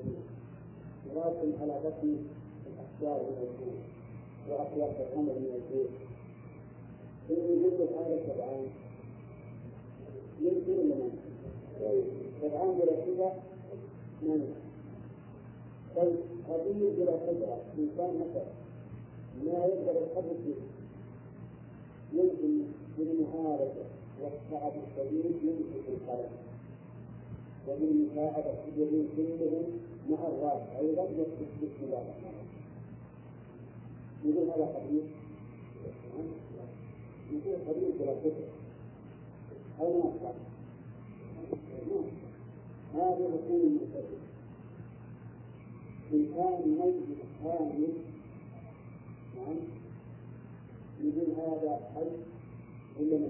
الموجود ولكن على بطن الأشجار الموجود وأطياف الأمر الموجود إن وجود هذا السبعان يمكن لمن سبعان بلا صفة من طيب. قضية بلا قدرة إنسان مثلا. ما يقدر الحدث فيه. يمكن بالمعارضة والصعب الشديد يمسك القلم وبالمساعدة كلهم الراس أيضا يقول هذا حديث يقول حديث بلا فكر أو ما هذا رسول المسلم إن كان ميت كامل نعم يقول هذا حي ولا ما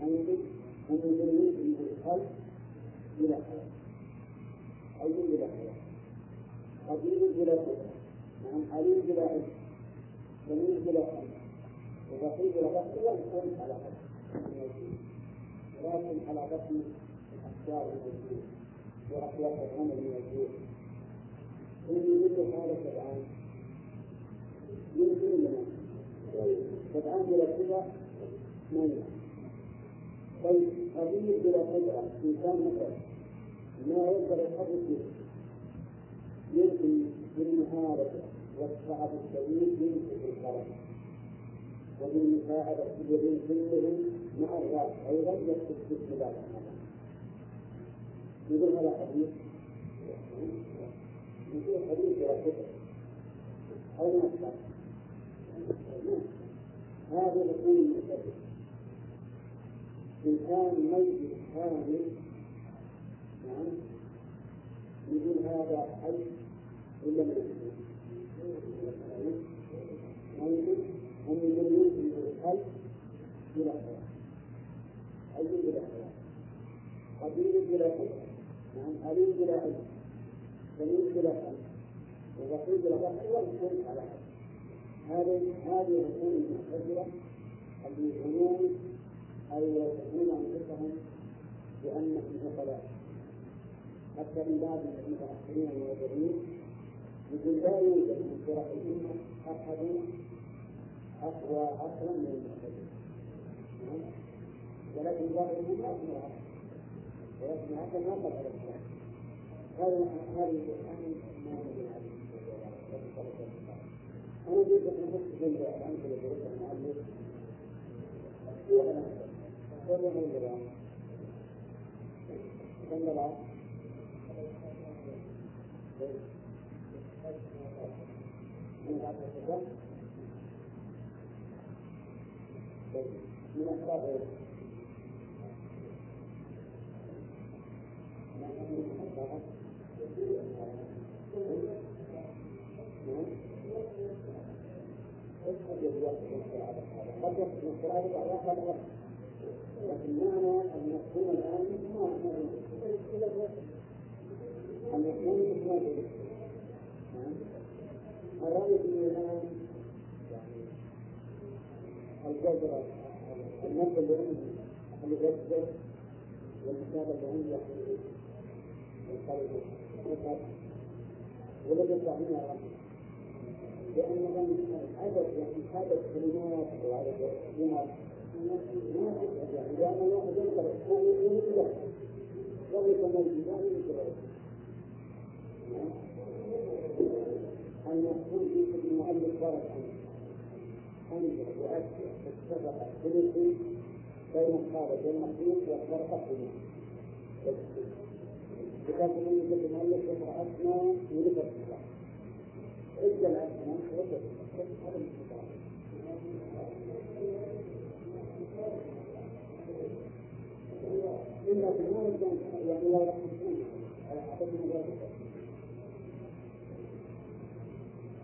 ما يمكن أن يدلل في الخلق بلا حياة حي بلا نعم عليم بلا سميع بلا وبقي بلا على ولكن على الأشجار الموجودة. وأخلاق العمل الموجود إن يدل هذا سبعان يمكن لنا. بلا صفة منع طيب قضية بلا قدرة إنسان مثلا ما يقدر يتحرك به. يمكن بالمهارة والصعب الشديد يمسك القلم وبالمساعدة الذين كلهم مع الرأس. أيضا يكتب الله الرحمن يقول هذا حديث. يقول حديث بلا قدرة أو ما هذا يكون المسلم إن كان ميت كامل نعم يقول هذا حي ولا ما ممكن أن يدلل في الحي بلا حياة حي بلا حياة قدير بلا قدرة نعم عليم بلا علم سميع بلا علم وبقي بلا بقي ولا على حد هذه هذه الرسول المعتزلة اللي يظنون أو يصفون أنفسهم بأنهم عقلاء حتى من بعض المتأخرين المعتزلين يقول لا يوجد من فرق الأمة أحد أقوى عقلا من المعتزلة ولكن بعض الأمة أقوى عقلا ولكن عقلا ما قد على الإسلام. هذا هذه الآن ما هو أنا أريد أن أحس جنب الأمثلة اللي المؤلف فيها ولا هو الجرام كم العام من أسباب قد يكون بعد هذا لكن معنى أن يكون الآن ما أن يكون الرأي في اللي عندي المجدد والكتابة اللي عندي القلب ولم يطلع منها رمز لأن عدد يعني عدد كلمات أو عدد جمل ما يعني لأن الواحد يقدر يقول له الجبال يقدر أن يكون في المؤلف ورد عنه أنجح وأكثر اتفق الثلث بين الخارج والمخلوق والفرق بينهم بكافة من المؤلف يقرأ أسماء ولفت الله إلا الأسماء وجد هذا الاستطاعة إلا المال يعني لا يحسن على حسب ذلك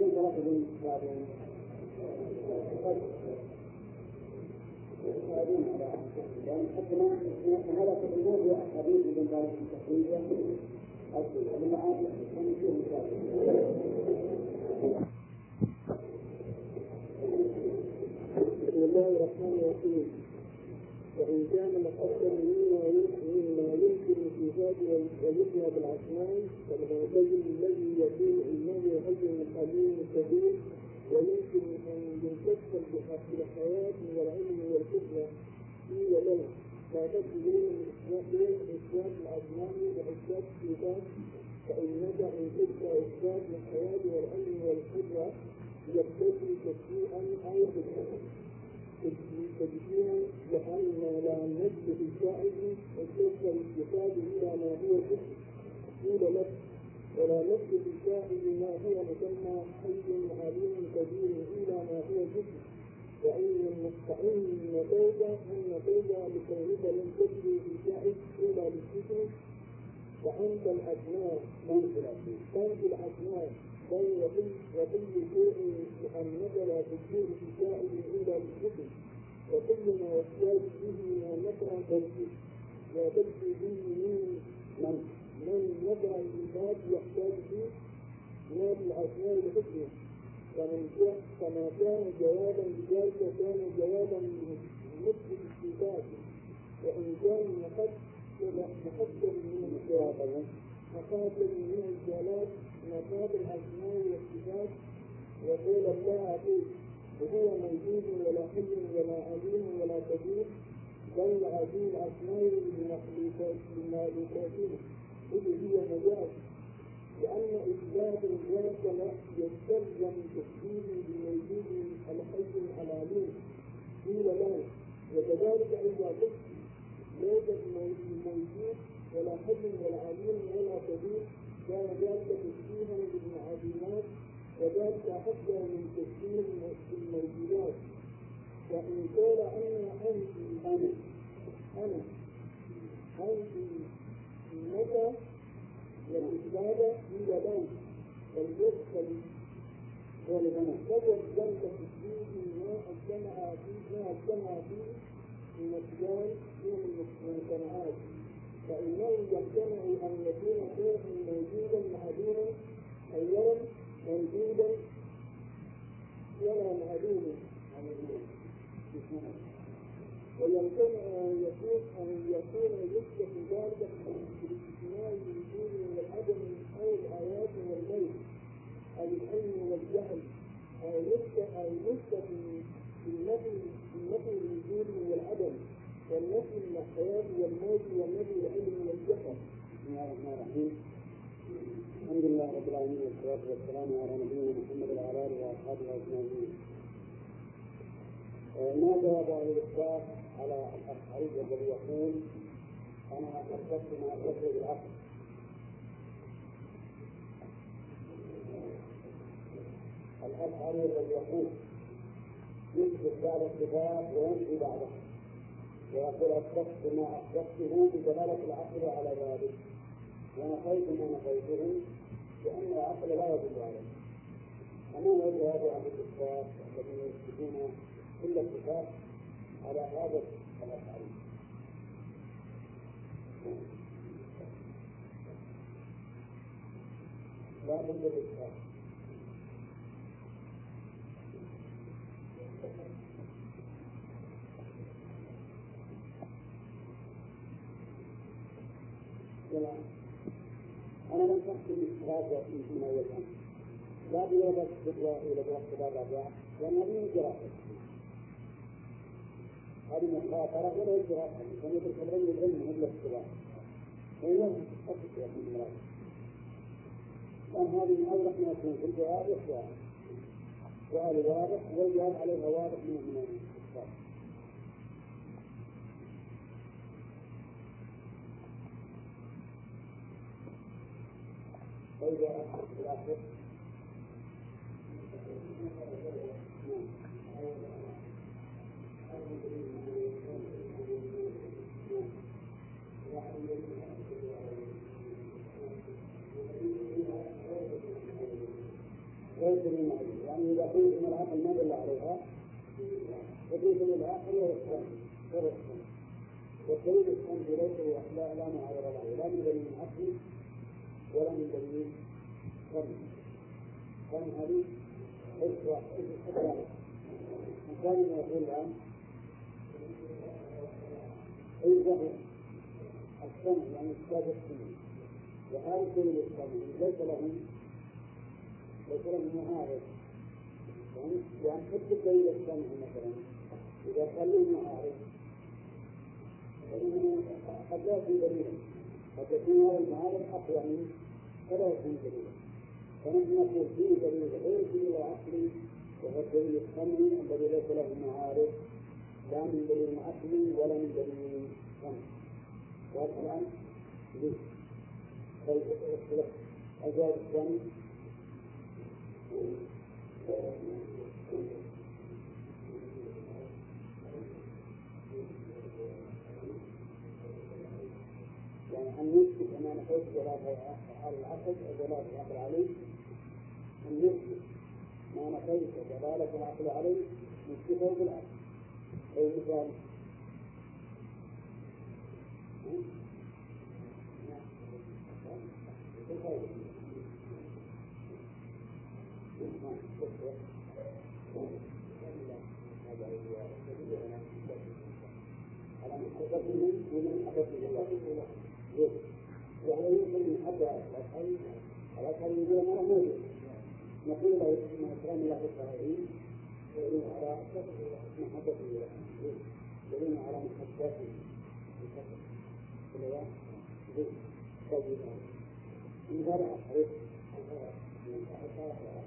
الراشدين بعدين لأن حتى هذا تقريبا حديث ابن باز تقريبا أصل المعاد نشوف بسم الله الرحمن الرحيم. وإن كان مقصدا مما يمكن في ذاته ويبنى بالأسماء فالمعتزل الذي يكون إنه حي الحليم الكبير ويمكن أن يتكفل بالحياة والعلم والحكمة قيل له تجدون من إثبات الأسماء وإثبات الصفات فإنك إن كنت إثبات الحياة والعلم والقدرة يقتضي تشريعا أو حكمة تجزيها لأن لا نجد الشاعر وكيف الاتخاذ إلى ما هو كفر قيل لك ولا نجد في الشاعر ما هو مسمى حي عليم كبير إلى ما هو كفر وإن فإن توبة أن توبة لكونك لم تجد في الشاعر إلا بالكفر وأنت الأبناء أنت الأبناء بل وكل وكل شيء أنك لا تجد في الشاعر إلا بالكفر وكل ما يحتاج به من نكرة تنفيذ لا به من من من نكرة الإنسان يحتاج به من الأسماء الحسنى. فمن كما كان جوابا بذلك كان جوابا مثل الصفات وإن كان مقدم مقدم من الصفات مقاتل من الجلال مقاتل الأسماء والصفات وقول الله فيه وهو موجود ولا حي ولا عليم ولا كبير بل هذه الأسماء لمخلوقاته إذ هي مجاز لأن إثبات الذات يستلزم تشبيه بموجود الحي العليم. قيل له وكذلك إذا قلت ليس موجود ولا حي ولا عليم ولا كبير كان ذلك تشبيها بالمعادلات وذلك حتى من تشبيه الموجودات. وإن قال أنا أنت أنا أنا أنت إنك والإسلام إلى بيت فليدخل ولمن احتجت ذلك تشبيه ما اجتمع فيه ما اجتمع فيه المسجان من المجتمعات. فإنه يجتمع أن يكون شيئا موجودا معدوما أولا موجودا ولا معدوما. ويمكن أن يكون أن يكون يثبت ذلك بالاستثناء الوجود والعدم أو الآيات والليل أو العلم والجهل أو يثبت أو يثبت في النفي في النفي الوجود والعدم والنفي الحياة والموت والنفي العلم والجهل. بسم الله الرحمن الرحيم. الحمد لله رب العالمين والصلاة والسلام على نبينا محمد وعلى آله وأصحابه أجمعين. ما جواب أهل الإسلام على الأشعري الذي يقول أنا أثبت ما أثبت بالعقل الأشعري الذي يقول يثبت بعد الصفات وينفي بعده ويقول أثبت ما أثبته بدلالة العقل على ذلك. ونفيت ما نفيته لأن العقل لا يدل عليه أما وجه هذا أهل الإثبات الذين يثبتون كل الصفات على هذا الأفعال. لا بد للإثبات أنا لم أحكم الإثبات من أول أمر لا بد إلى الاختبار الرابع لأن هذه الدراسة هذه مخاطرة ولا الدراسة كما يدرس العلم العلم من الاختبار فإنه تتحقق يا ابن المراد لأن هذه أوضح ما يكون في الجواب والسؤال سؤال واضح والجواب عليها واضح من من فإذا الآخر ليس من معلوم يعني إذا قيل أن العقل ما دل عليها فكيف العقل هو الثاني هو الثاني والدليل الثاني ليس لا لا معارض له لا من دليل عقلي ولا من دليل هذه يقول الآن يعني وهذا ليس له ليس له معارض يعني يعني حتى مثلا إذا كان له معارض فإنه قد لا يكون دليلا قد يكون هذا المعارض أقوى منه. فلا يكون دليلا فنحن نقول فيه دليل غير دليل عقلي وهو الدليل السمعي الذي ليس له معارض لا من دليل عقلي ولا من دليل سمعي وهذا الآن ليه؟ الجواب الثاني يعني أن نثبت أن نقول العقل ودلالة العقل عليه. أن نثبت ما نقيت دلالة العقل عليه نثبته بالعقل أي مثال. على محبته ومن محبته وهو يمكن من حد الأشعري الأشعري يقول له موجود نقول له إن إكرام الله في الصحيحين يدل على محبته يدل على محبته طيب من هذا الحديث مثال ذلك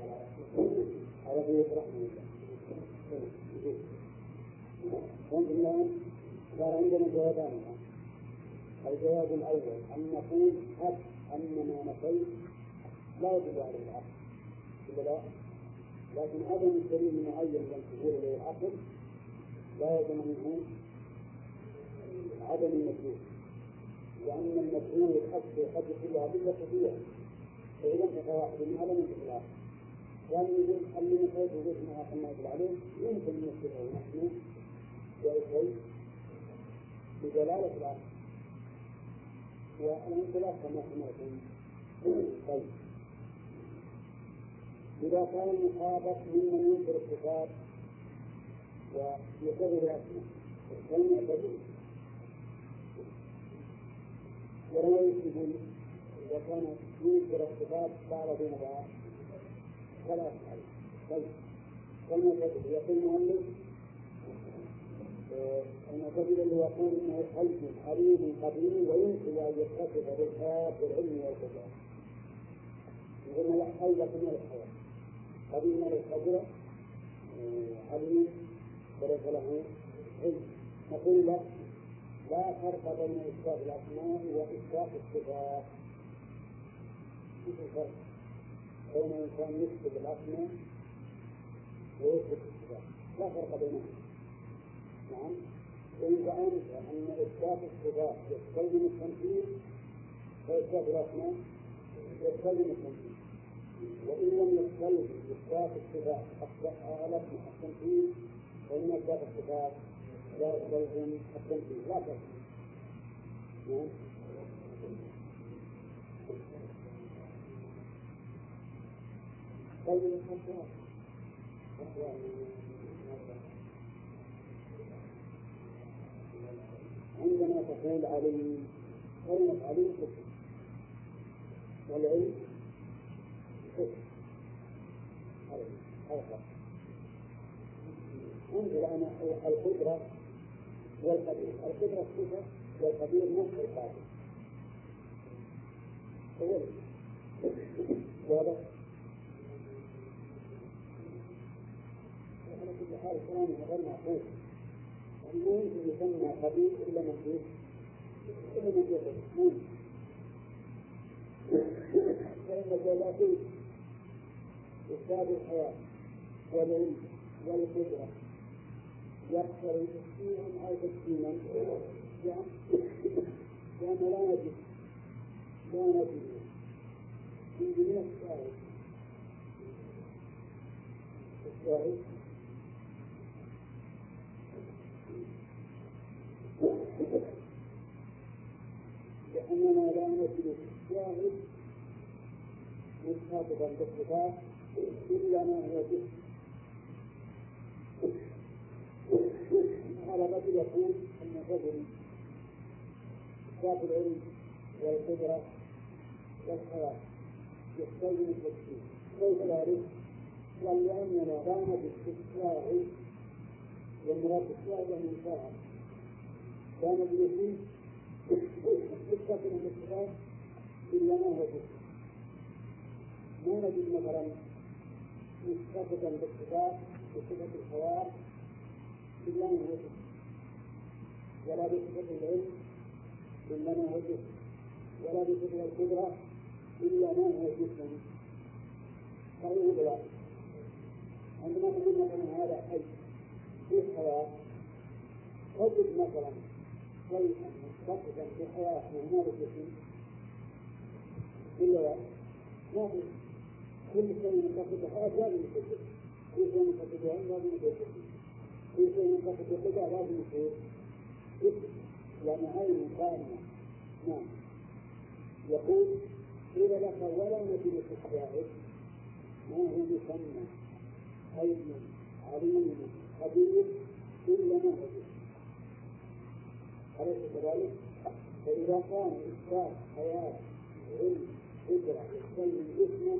على بيت رحمه الله الان صار عندنا جوابان الجواب الأول أن نقول هب ان ما نفيت لا يدل عليه العقل ولا لا؟ لكن عدم الدليل المعين لم تقول اليه العقل لا يلزم منه عدم المدلول لأن المدلول قد قد له أدلة كثيرة فإذا انتهى واحد منها لم ينتهي الآخر يقول اللي نفيت وجود ما كنا نقول عليه. يمكن أن نثبته نحن بأي بدلالة العقل. والانطلاق كما سمعتم طيب. إذا كان المخاطب ممن ينكر الصفات ويكرر الأسماء فليعتدل ورويت يقول إذا كان ينكر الصفات بعض دون بعض فلا يفعل طيب فليعتدل يقول المؤلف المعتزل اللي يقول انه خلق حليم قديم ويمكن ان يتصف بالحياة والعلم والقدره. يقول لا حي من الحياة. قديم من القدره حليم وليس له علم. نقول لا لا فرق بين اثبات الاسماء واثبات الصفات. بين انسان يثبت الأسماء ويثبت الصفات. لا فرق بينهما. نعم. وإذا أنت أن إثبات الصفات يستلزم التنفيذ فإثبات الأسماء يستلزم التنفيذ. وإن لم يستلزم إثبات الصفات الأسماء التنفيذ فإن إثبات الصفات لا يستلزم التنفيذ. لا فرق. نعم. عندما تقول علي كلمة علي كفر والعلم كفر انظر أنا القدرة والقدير. القدرة صفة والقدير نفس القادر واضح كل حال كلامه غير معقول ما يمكن يسمى قبيل إلا مجهول إلا مجهول فإن الجلاتين إفساد الحياة والعلم والقدرة يقترن تسليما أو تسليما لأن لا نجد لا نجد من الشاهد الشاهد لأننا لا نجد الشاهد متخاطبا بالصفات إلا ما هو به على الرجل يقول أن الرجل ذات العلم والقدرة والحياة يستلزم التكفير كيف ذلك؟ قال لأننا لا نجد الشاعر والمراد بالشاعر من شاعر فيه صفة من الصفات إلا ما هو ما نجد مثلا متصفا بالصفات بصفة الحياة إلا ما هو ولا بصفة العلم إلا ما هو ولا بصفة القدرة إلا ما هو جسم صحيح ولا عندما نقول مثلا هذا حي في الحياة تجد مثلا شيئا متصفا في الحياة هذا الجسم إلا لا ما في كل شيء متصف بالحياة لازم يكون كل شيء متصف بالعلم لازم يكون كل شيء متصف بالقدرة لازم يكون جسم يعني عين كاملة نعم يقول قيل لك ولا نجد في الشاهد ما هو مسمى علم عليم خبير إلا ما أليس كذلك؟ فإذا كان إثبات حياة علم قدرة يستلزم اسمه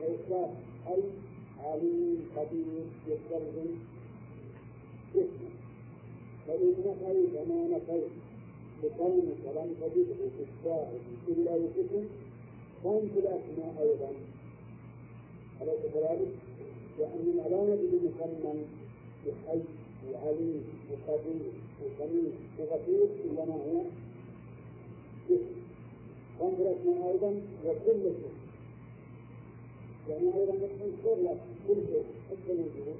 وإثبات أي عليم خبير يستلزم اسمه فإن نفيت ما نفيت بكونك لم تجده في الشاهد إلا باسم في الأسماء أيضا أليس كذلك؟ لأننا لا نجد مسمى بحي وعليم وخبير وسميع وغفير إلا ما هو. اسم في الأسماء أيضا وكل اسم يعني أيضا لك كل شيء حتى الوجود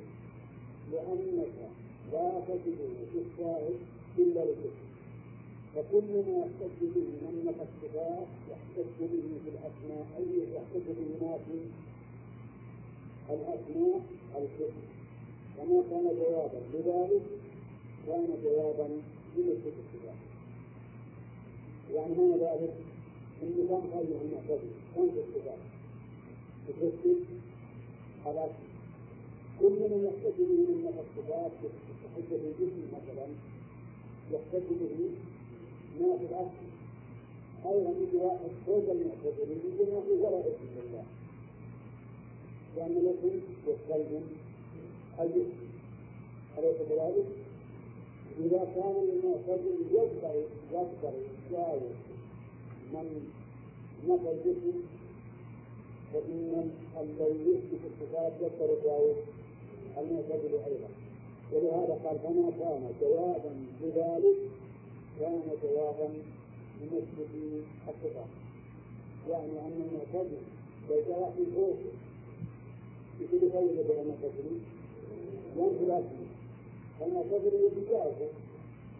لأنك لا تجده في الشاهد إلا بالاسم فكل ما يحتج به من نفى الصفات يحتج به في الأسماء أي يحتج به ما في الأسماء الكفر كما كان جوابا لذلك كان جوابا لنسبة الصفات يعني ما ذلك النظام ايها المعتدل في الصفات تثبت الاسماء كل من يحتج به من الصفات يحتج بالجسم مثلا يحتج به في الأصل. أيضا يجي واحد فوق ما في ولا اسم لله. لأن الاسم يستلزم الجسم أليس كذلك؟ إذا كان المعتزل يقدر يقدر يساوي من نفى الجسم فإن الذي يثبت الصفات يقدر يساوي المعتزل أيضا ولهذا قال فما كان جوابا لذلك كان جوابا لمثبت الصفات. يعني أن المعتزل لو في فوق يصير يقول بين المعتزلين ينفي الاسم فالمعتزل يتجاوزه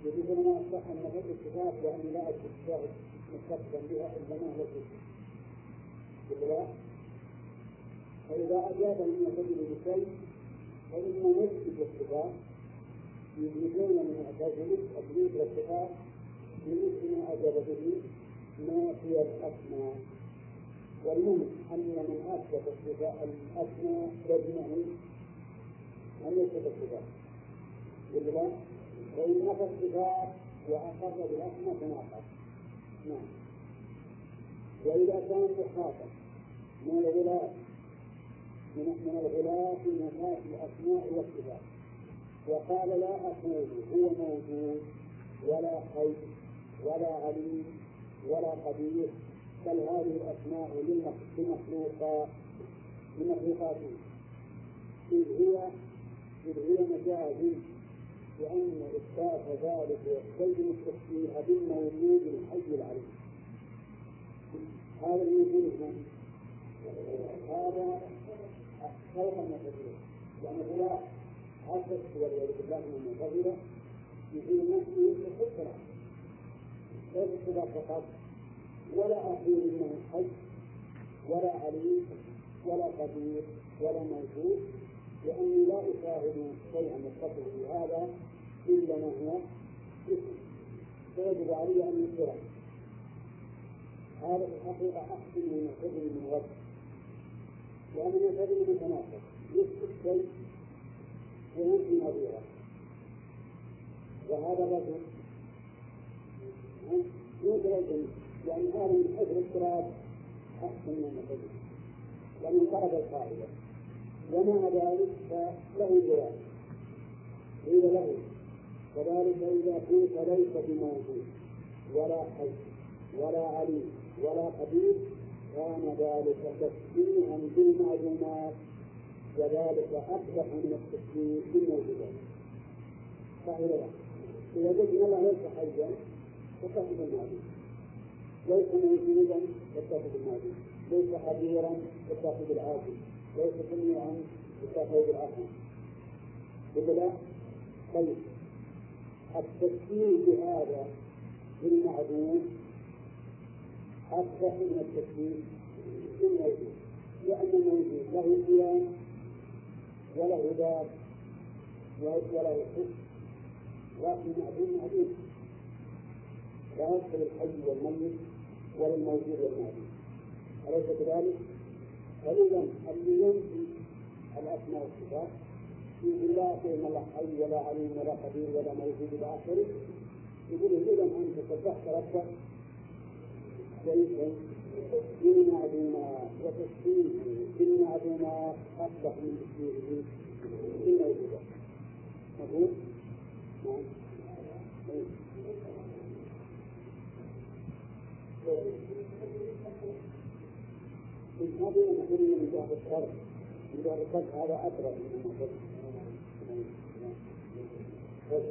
يقول أنا اصح ان نفذ الصفات لاني لا اجد الشاهد مستقبلا بها الا ما هو فيه لا فاذا اجاب المعتزل بشيء فان نثبت الصفات يريدون من المعتزله تثبيت الصفات بمثل ما أجاب به نافي الأسماء والمهم أن من أثبت الصفات الأسماء لازمه أن يثبت الصفات ولا فإن نفى الصفات وأقر بالأسماء تناقض نعم. وإذا كان مخاطب من الغلاف من من الغلاف في نفاة الأسماء والصفات. وقال لا أقول هو موجود ولا خير ولا عليم ولا قدير بل هذه الأسماء لمخلوقات لمخلوقاته إذ هي إذ هي مجاز لأن إثبات ذلك يستلزم التشبيه بالموجود الحي العليم. هذا الوجود من هذا فوق المعتزلة يعني خلاف عكس والعياذ بالله من المعتزلة يقول نفسه الفطرة ليس فقط. ولا أخير منه حي ولا عليم ولا قدير ولا موجود. لأني لا أشاهد شيئا يتصل بهذا إلا ما هو اسم. فيجب علي أن ينكره. هذا في الحقيقة أحسن من الحزن من وجه لأن الحزن متناسب يثبت شيء وينفي نظيره وهذا الرجل يدرك يعني هذا من حيث الاضطراب أحسن من الحزن. لأنه طلب القاعدة ومع ذلك فله جواب قيل له كذلك إذا قلت ليس بموجود ولا حي ولا عليم ولا قدير كان ذلك تشبيها بالمعلومات وذلك أقبح من التشبيه بالموجودات. صحيح إذا قلت إن الله ليس حيا فاتخذ المعلوم ليس موجودا فاتخذ المعلوم ليس قديرا فاتخذ العاجز ليس سميعا فاتخذ العقل ولا طيب. التشبيه بهذا بالمعدوم أصبح من التكليف بالموجود لأن الموجود له قيام وله ذات وله حكم. لكن معدوم معدوم. لا يدخل الحي والميت ولا الموجود والمعدوم. أليس كذلك؟ فإذا اللي ينفي الأسماء والصفات. يقول لا شيء الله حي ولا عليم ولا قدير ولا موجود إلى آخره يقول إذا أنت صدقت ربك شيئا بالمعلومات وتشبيهه بالمعلومات أصبح من تشبيهه بالموجودات مفهوم؟ نعم. هذه نقول من جهة الشرع من جهة الشرع هذا أقرب من المفروض طيب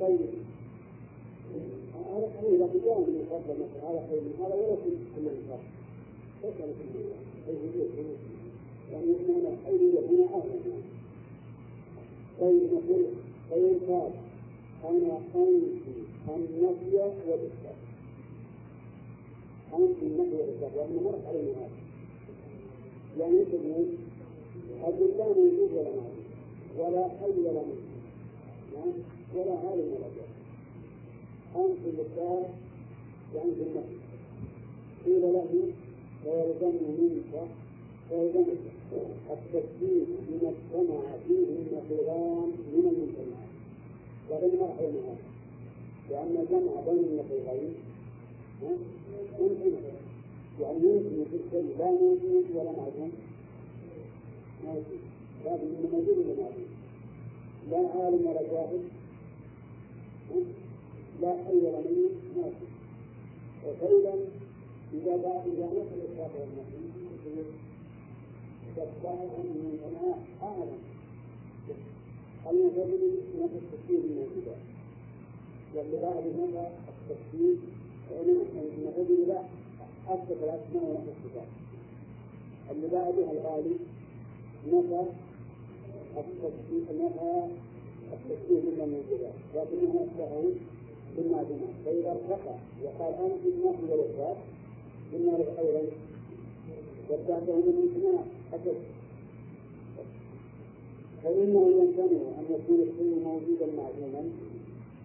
هذا حليل لكن جاء من هذا هذا ولا قال أنا علينا هذا يعني ولا معلوم ولا حي ولا ولا عالم ولا أنفي الإثبات يعني في النفي قيل له ويلزم منك ويلزمك التشبيه بما اجتمع فيه النقيضان من المجتمعات وغير ما رأينا هذا. لأن الجمع بين النقيضين ممكن يعني يمكن يكون لا موجود ولا معدوم. موجود. لكن انه موجود ولا معدوم. لا عالم ولا جاهل. لا ولا ميت موجود وفإذا إذا إذا نفى الإثبات والنفي تتبعهم من جماعة أعلم المعتزلي نفى التفسير من الكتاب واللي بعد نفى فإن المعتزلي لا أثبت الأسماء ونفى اللي بعدها الغالي نفى التفسير نفى التفسير من الموجودات لكنه أثبته بالمعلومات فإذا ارتقى وقال أنت النفي والإثبات قلنا له أيضا وابتعده من الامتناع أكد فإنه يمتنع أن يكون الشيء موجودا معدوما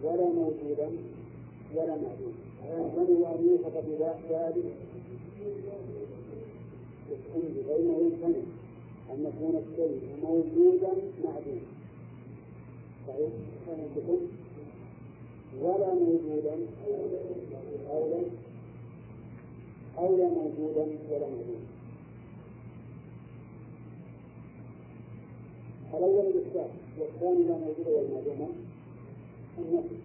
ولا موجودا ولا معدوم يمتنع أن يوصف بذلك فإنه يمتنع أن يكون الشيء موجودا معدوما. صحيح؟ ولا موجودا أو لا موجودا ولا موجودا. الأول الإثبات والثاني لا موجود ولا معدوم النفي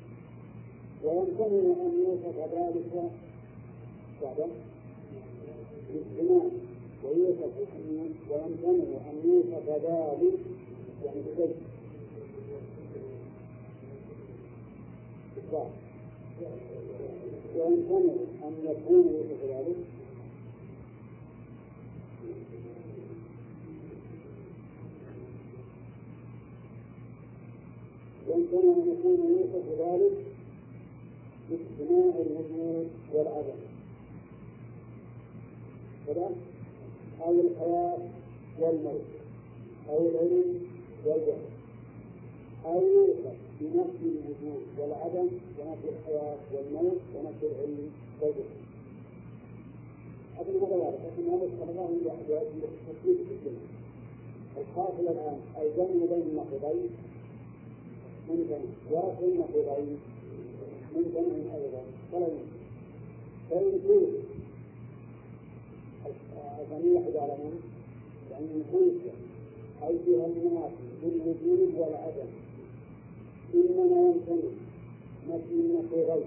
ويمتنع أن يوصف ذلك بعد باجتماع ويوصف ويمتنع أن يوصف ذلك يعني بكيف ويمتنع أن يكون يوصف ذلك ويمتنع أن يكون يوصف ذلك باجتماع الوجود والعدم كذا أو الحياة والموت أو العلم والجهل أو يوصف بنفي الوجود والعدم ونفي الحياة والموت ونفي العلم أظن هذا واضح لكن هذا عليه وسلم تفصيل في الجنة الحاصل الآن الجمع بين النقيضين ممكن ورفع النقيضين ممكن أيضا فلا يمكن. فإن قيل الجميع يعلمون لأن قيل أيها الناس بالوجود والعدم. إنما يمكن نفي النقيضين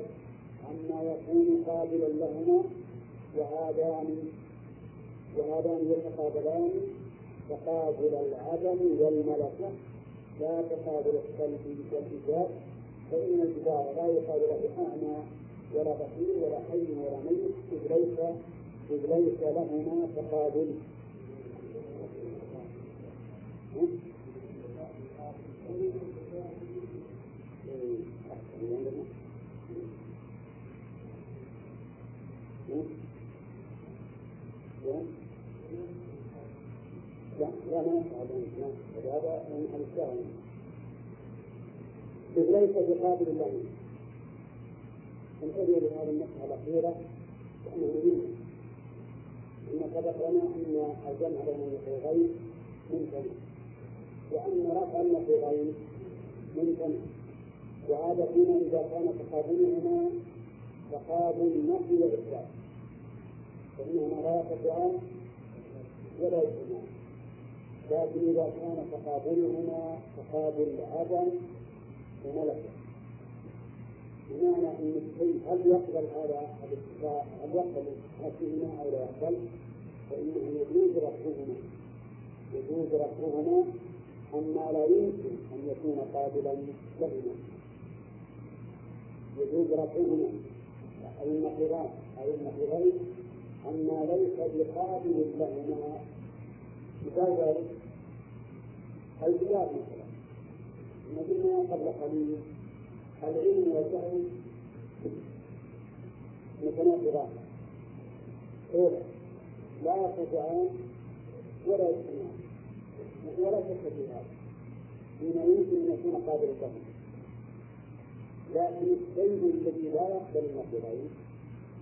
عما يكون قابلا لهما وهذان وهذان يتقابلان تقابل العدم والملكة لا تقابل السلب والإيجاب فإن الجدار لا يقال له أعمى ولا بصير ولا حي ولا ميت إذ ليس إذ ليس لهما تقابل لا لا ما هذا من الإسلام إذ ليس بقابل الله انتبه لهذه المسألة الأخيرة لأنه مهم إن سبق لنا أن الجمع بين النقيضين ممكن وأن رفع النقيضين ممكن وهذا فيما إذا كان تقابلهما تقابل النفي والإثبات فإنهما لا يقطعان ولا يجتمعان لكن إذا كان تقابلهما تقابل عدم وملكة. بمعنى أن الشيء هل يقبل هذا الاتفاق؟ هل يقبل هاتهما أو لا يقبل؟ فإنه يجوز رفعهما. يجوز رفعهما أما لا يمكن أن يكون قابلا لهما. يجوز رفعهما. أو النقيضان أو النقيضين أما ليس بقابل لهما مثال ذلك الكتاب مثلا قلنا قبل قليل العلم والجهل متناقضان. أولا لا يقطعان ولا يجتمعان ولا شك في هذا بما يمكن أن يكون قابل الفهم لكن الشيء الذي لا يقبل النقيضين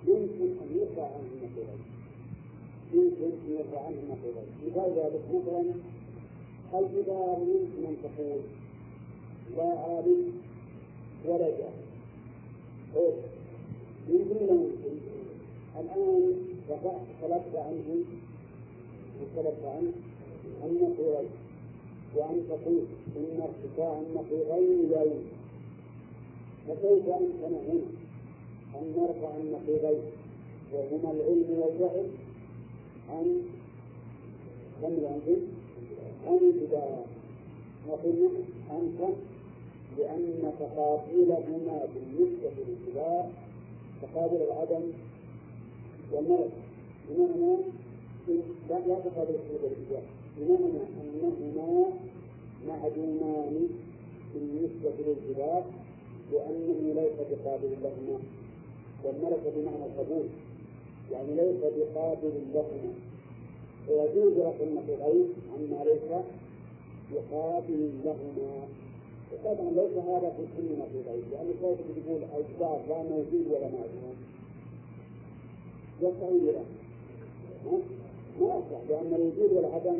يمكن أن يرفع عنه النقيضين يمكن ان يرفع عنه النقيضين مثال ذلك مثلا الجدار يمكن ان تقول لا عالم ولا جاهل. يمكن ولا يمكن الآن رفعت طلبت عنه وطلبت عنه النقيضين وأن تقول إن ارتفاع النقيضين لا يمكن فكيف أمكن هنا؟ أن نرفع النقيضين. وهما العلم والجهل عن كم العلم عن الجدار نقول أنت لأن تقابلهما بالنسبة للكبار تقابل العدم والملك بمعنى لا لا تقابل الحدود والإجابة بمعنى أنهما معدومان بالنسبة للجبال لأنه ليس بقابل لهما والملك بمعنى القبول. يعني ليس بقابل لهما فيجوز رفع النقيضين عما ليس بقابل لهما. طبعا ليس هذا في كل نقيضين لأن كيف تقول الجدار لا موجود ولا معدوم يستحيل له ما يصح لأن الوجود والعدم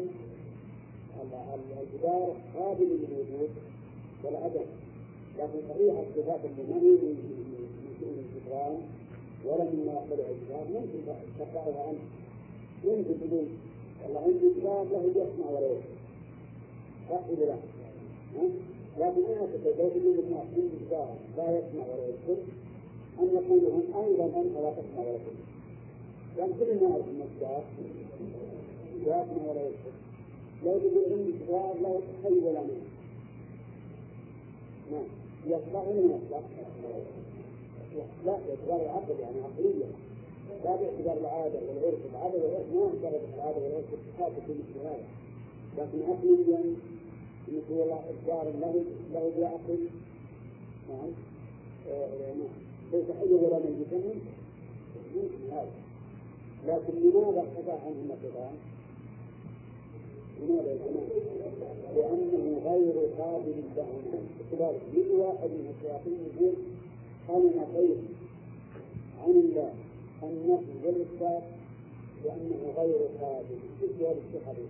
الجدار قابل للوجود والعدم. لكن صحيح الصفات ما هي من شؤون الجدران ولا مما يقبله الجدار ممكن تقطعها عنه يمكن تقول والله عندي جدار له يسمع ولا يسمع صح لا؟ لكن أنا تتزوج من الناس من جدار لا يسمع ولا يسمع أن يقولوا هم أيضا أنت لا تسمع ولا تسمع كان كل نعرف المصدر يفنى ولا يكفر لو تقول عندي كتاب لا حي ولا ميت نعم. يصلح ولا ما يصلح؟ لا باعتبار العقل يعني عقليا لا باعتبار العادة والعرف. العادة والعرف ما يعتبر العادة والعرف اتفاق في مثل هذا لكن عقليا مثل والله إصدار له له بعقل نعم. ليس حيا ولا ميتا ممكن هذا لكن لماذا ارتفع عنه النقضان؟ لماذا لأنه غير قابل لهما باعتبار كل واحد من الشياطين يقول أنا غير عن الله النفي والإثبات لأنه غير قابل هذا الشيء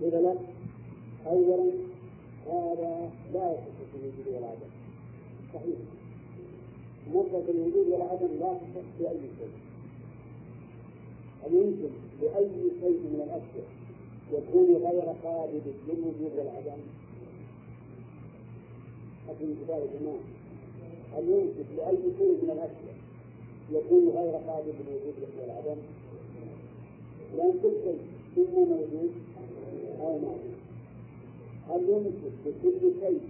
إذا لا أولا هذا لا يصح في الوجود والعدم صحيح. نفرة الوجود والعدم لا تصح في أي شيء. هل يمكن لأي شيء من الأشياء يكون غير قابل للوجود والعدم؟ أكن كتاب الجماعة هل يمكن لأي شيء من الأشياء؟ يكون غير قابل للوجود والعدم؟ لأن كل شيء إما موجود أو معدوم هل يمكن لكل شيء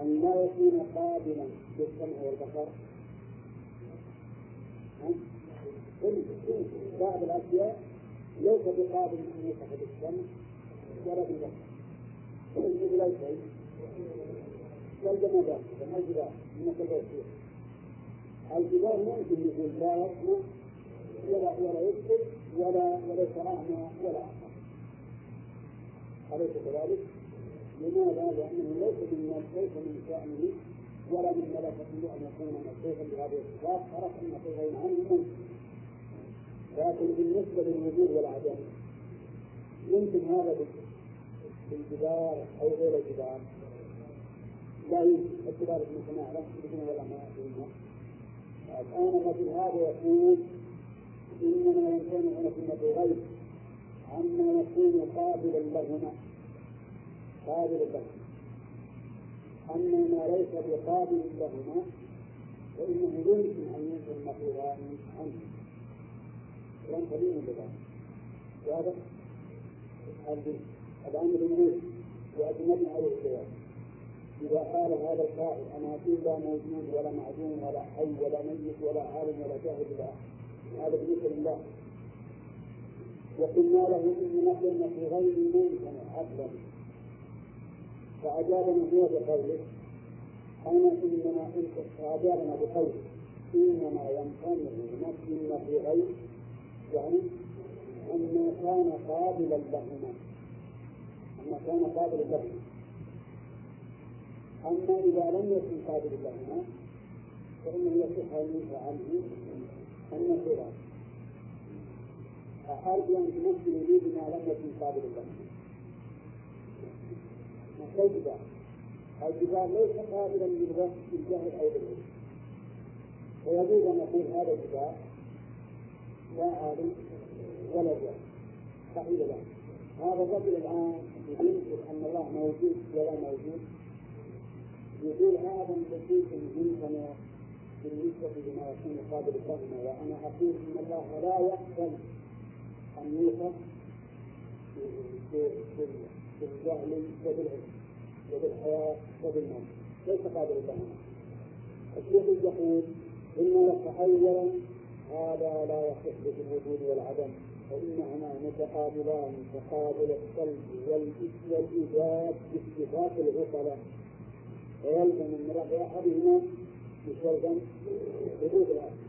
أن لا يكون قابلا للسمع والبصر؟ بعض الأشياء ليس بقابل أن يتخذ السمع ولا بالبصر مثل أي كالجمادات الجبال من الجبال ممكن يقول لا يسمع ولا ولا ولا وليس ولا أعمى أليس كذلك؟ لماذا؟ لأنه ليس من ليس من شأنه ولا من ملكته أن يكون موصوفا بهذه الصفات عرف أن في غير عنه لكن بالنسبة للوجود والعدم يمكن هذا بالجدار أو غير الجدار ما فيها الآن مثل هذا يقول إنما في عما يكون قابلا لهما. قابلا لهما. أما ما ليس بقابل لهما فإنه يمكن أن ينزل النقيضان عنه. كلام سليم بذلك واضح؟ الأمر الموت وأجملنا على الخيار إذا قال هذا القائل أنا أقول لا موجود ولا معدوم ولا حي ولا ميت ولا عالم ولا جاهل لا. هذا بالنسبة لله وقلنا له إن نحن في غير ممكن عقلا فأجابنا هو بقوله أنا إنما أنت فأجابنا بقوله إنما يمتنع نفي في غير يعني أن كان قابلا لهما. أن كان قابلا لهما. أما إذا لم يكن قابلا لهما فإنه يصح أن عنه النصيرات أرجو أن تمثل لي بما لم يكن قابلا لهما. كالجبال الجبال ليس قابلا للجهل أو للعلم ويجوز أن نقول هذا الجبال لا عالم ولا جاهل صحيح لا؟ هذا الرجل الآن ينكر أن الله موجود ولا موجود. يقول هذا الذي يمكن بالنسبة لما يكون قابل الفهم وأنا أقول إن الله لا يقبل أن يوصف بالجهل وبالعلم وبالحياة وبالموت ليس قابل الفهم الشيخ يقول إن لك أولا هذا لا يصح بالوجود والعدم فإنهما متقابلان تقابل القلب والإيجاد باتفاق العقلاء ويلزم من رفع أحدهما يستلزم وجود الآخر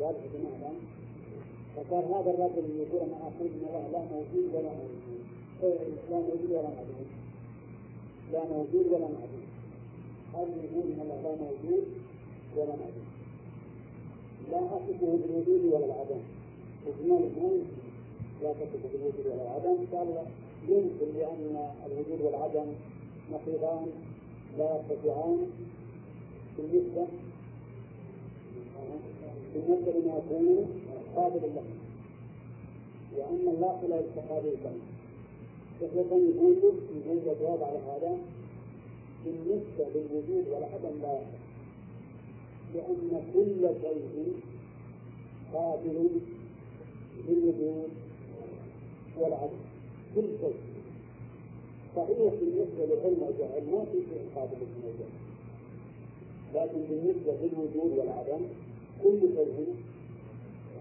واضح يا جماعة. فقال هذا الرجل يقول أنا أقول أن الله لا موجود ولا موجود. لا موجود ولا معدوم لا موجود ولا معدوم هذا يقول أن الله لا موجود ولا معدوم لا أصفه بالوجود ولا العدم. إجمال اثنين لا تصف بالوجود ولا العدم. قال يمكن لأن الوجود والعدم نقيضان لا يرتفعان بالنسبة بالنسبة لما يكون قابلا له وأن الله لا يستقابل له فإذا يقول يقول جواب على هذا بالنسبة للوجود والعدم لا يصح لأن كل شيء قابل للوجود والعدم. كل شيء. صحيح بالنسبة للعلم ما في شيء قابل للوجود لكن بالنسبة للوجود والعدم كل شيء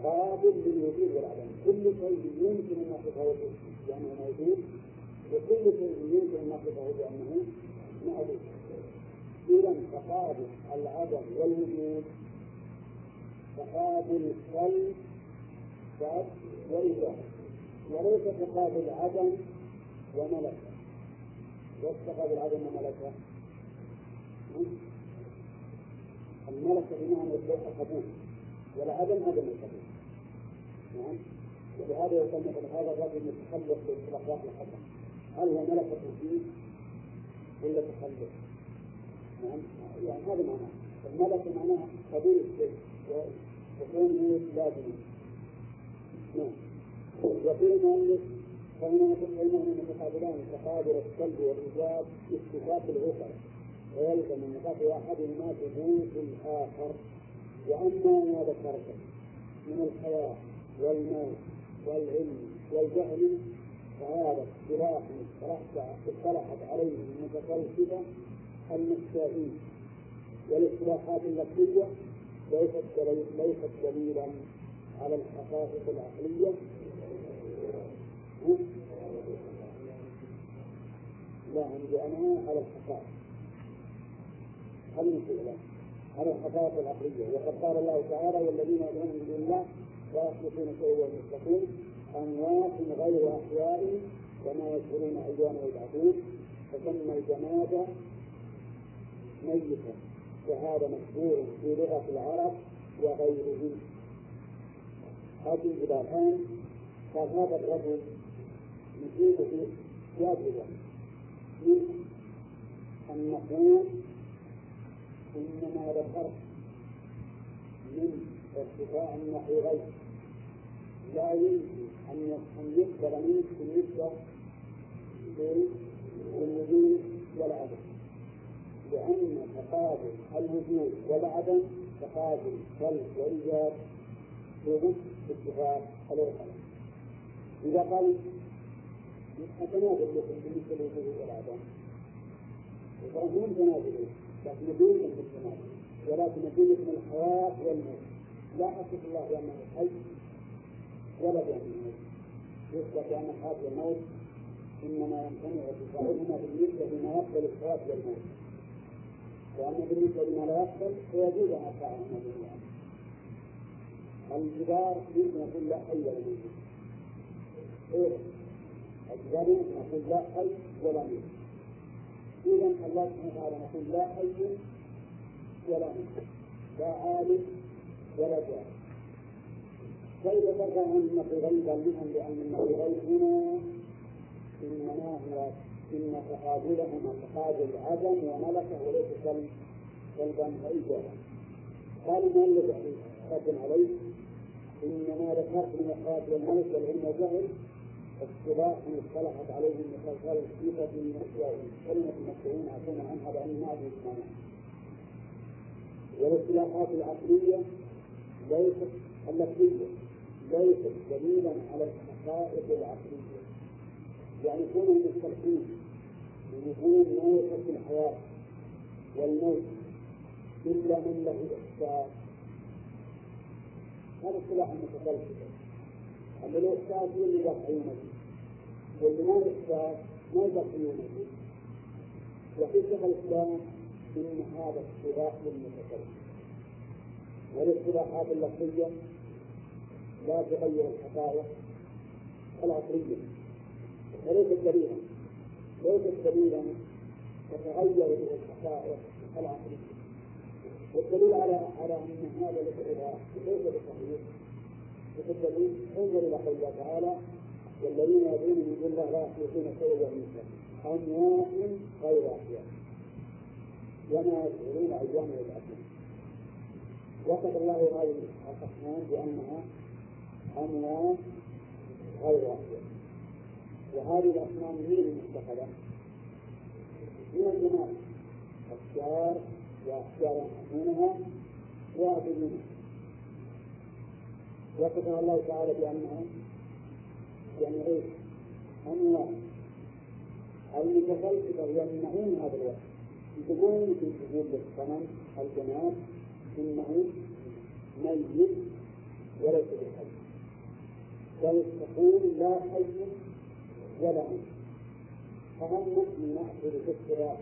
قابل للوجود والعدم. كل شيء يمكن أن نصفه بأنه موجود وكل شيء يمكن أن نصفه بأنه معدوم إذا تقابل العدم والوجود تقابل القلب وإيجاد وليس تقابل عدم وملكة. ليس تقابل عدم وملكة الملكة بمعنى القبول والعدم عدم القبول نعم؟ ولهذا يقول مثلا هذا الرجل متخلف بالاخلاق الحسن هل هو ملكة فيه ولا تخلف؟ نعم؟ يعني هذا معناه. الملكة معناها قبول الشيء وكونه لازم نعم. وفي المؤلف فإنهما فإنهما متقابلان تقابل السلب والإيجاب اتفاق العقل. ويلزم من نفاق أحدهما ثبوت الآخر. وأما ما ذكرته من الحياة والموت والعلم والجهل فهذا اصطلاح اصطلحت عليه المتفلسفة المستائين والاصطلاحات اللفظية ليست دليلا على الحقائق العقلية لا عندي أنا على الحقائق. خلينا نقول على الحقائق العقلية. وقد قال الله تعالى والذين يدعون من دون الله لا يخلقون شيئا وهم أموات غير أحياء وما يشعرون أيام يبعثون. فسمى الجماد ميتا وهذا مشهور في لغة العرب وغيره هذه إلى الآن. قال هذا الرجل نجيبه واجبا من أن نقول إنما ذكرت من ارتفاع النحو لا يمكن أن يقبل منك بالنسبة للوجود والعدم. لأن تقابل الوجود والعدم تقابل خلق وإيجاد وجود اتفاق العقل إذا قال أتنازل لكم بالنسبة للوجود والعدم فهو متنازل لكن بدون التنازل ولكن بدون الحياة والموت لا أصف الله بأنه حي ولا بأنه موت يثبت أن الحياة والموت إنما يمتنع ارتفاعهما بالنسبة لما يقبل الحياة والموت وأما بالنسبة لما لا يقبل فيجوز أن أرفعهما جميعا الجدار يمكن نقول لا حي ولا موت يمكن نقول لا حي ولا موت إذا الله سبحانه وتعالى نقول لا حي ولا موت لا عالم ولا جاهل كيف ترجع عن النقيضين بل منهم لأن النقيضين هنا إنما هو إن تقابلهما تقابل عدم وملكة وليس كلبا وإيجابا قال المؤلف رد عليه. إنما ذكرت من القاتل الملك والعلم والجهل اصطلاح اصطلحت عليه المخالفة الصفة من أشياء كلمة المسؤولين عفوا عنها لأن ما في والاصطلاحات العقلية ليست اللفظية ليست دليلا على الحقائق العقلية. يعني كونوا مستلحين بوجود ما يخص الحياة والموت إلا من له إحساس هذا اصطلاح المتفلسفة أما الإحساس هو اللي يدخلونه واللي ما الإحساس ما يدخلونه وفي شيخ الإسلام إن هذا اصطلاح للمتفلسفة والاصطلاحات اللفظية لا تغير الحقائق العقلية. وليست دليلا ليست دليلا تتغير به الحقائق العقلية. والدليل على على أن هذا الاعتراف ليس بصحيح. الدليل انظر إلى قول الله تعالى والذين يدعون من الله لا يخلقون شيئا وهم اموات غير احياء وما يشعرون أيام يبعثون وصف الله هذه الاصنام بأنها اموات غير احياء وهذه الأصنام من المتخذة من الجمال. أشجار وأشجار يحكمونها ويعبدونها وصفها الله تعالى بأنها يعني إيش؟ أنواع المتفلسفة يمنعون هذا الوصف يقولون في تقول للصنم الجماد إنه ميت وليس بالحي بل تقول لا حي ولا ميت فهم نحن نأخذ فكرة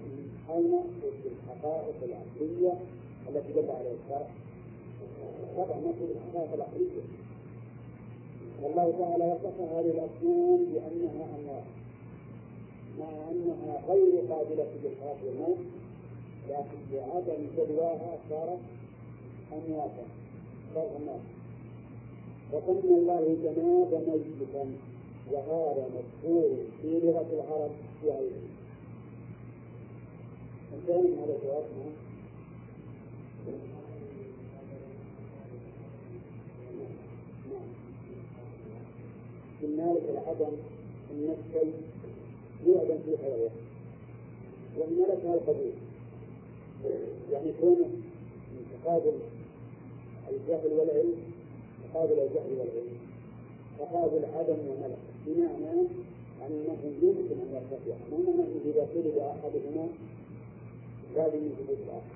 أين نأخذ بالحقائق العقلية التي دل عليها الشرع طبعا نأخذ الحقائق العقلية. والله تعالى وصف هذه الأصنام بأنها أنواع مع أنها غير قابلة للحياة والموت لكن بعدم جدواها صارت أمواتا صار وقلنا الله جماد ميتا وهذا مذكور في لغة العرب وغيره انتهى من هذا الجواب؟ لك العدم النفسي يعدم في حيوان وإن لك القبول يعني كونه تقابل الجهل والعلم تقابل الجهل والعلم. تقابل عدم وملك. بمعنى أنه يمكن أن يرتفع أنه إذا طلب أحدهما لازم يثبت الآخر؟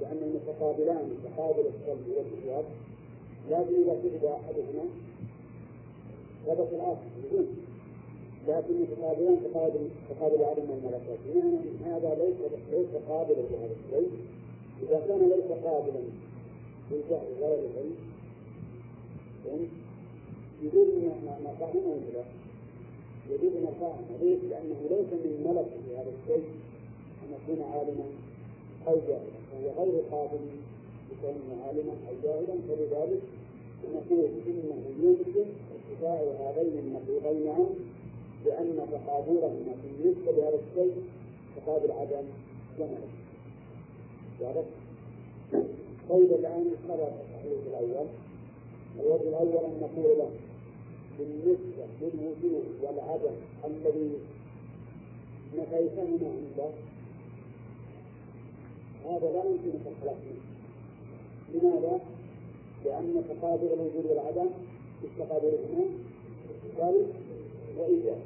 لأن المتقابلان تقابل السلب والإيجاب لازم إذا طلب أحدهما ثبت الآخر بدون لكن متقابلان تقابل تقابل عدم بمعنى أن هذا ليس ليس قابلا لهذا الشيء. إذا كان ليس قابلا للجهل غير العلم يجوز مقام ولا يجوز مقام ليش؟ لأنه ليس من ملك في هذا الشيء أن يكون عالما أو جاهلا. فهو غير قابل لكونه عالما أو جاهلا. فلذلك نقول إنه يمكن ارتفاع هذين عنه لأن تقابلهما بالنسبة لهذا الشيء تقابل عدم جمله واضح؟ طيب الآن ماذا التحليل الأول؟ الوجه الأول أن نقول له بالنسبة للوجود والعدم الذي نفيتهما عنده هذا لا يمكن الخلاف منه لماذا؟ لأن تقابل الوجود والعدم استقابلهما ذلك وإيجاب.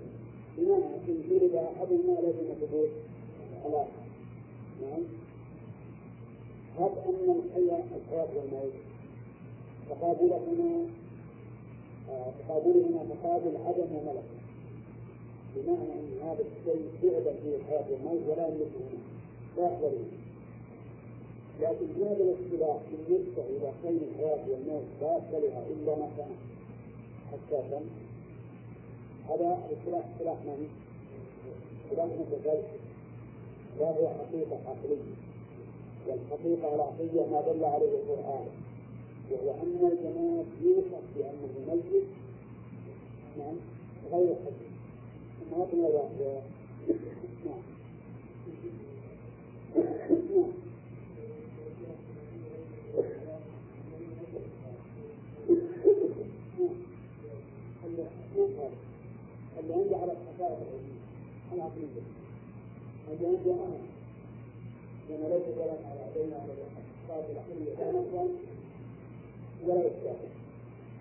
بمعنى إن جلب أحدهما لازم ثبوت الآخر نعم. هب أن الحياة الحياة والموت. تقابلهما تقابلهما تقابل عدم وملك بمعنى أن هذا الشيء يعدم فيه الحياة والموت ولا يملكهما لا يحضرهما لكن هذا الاختلاف بالنسبة إلى خير الحياة والموت لا يختلف إلا ما كان حساسا هذا الاختلاف اختلاف من؟ اختلاف متفلسف لا هو حقيقة عقلية والحقيقة العقلية ما دل عليه القرآن. وهو أن الجماد يوصف بأنه ميت. نعم غير حي ما تنظر نعم. نعم اللي عنده على الحقائق العقلية اللي عنده أنا لأن ليس كلام على بين الحقائق العقلية لا نفسا ولا إشكال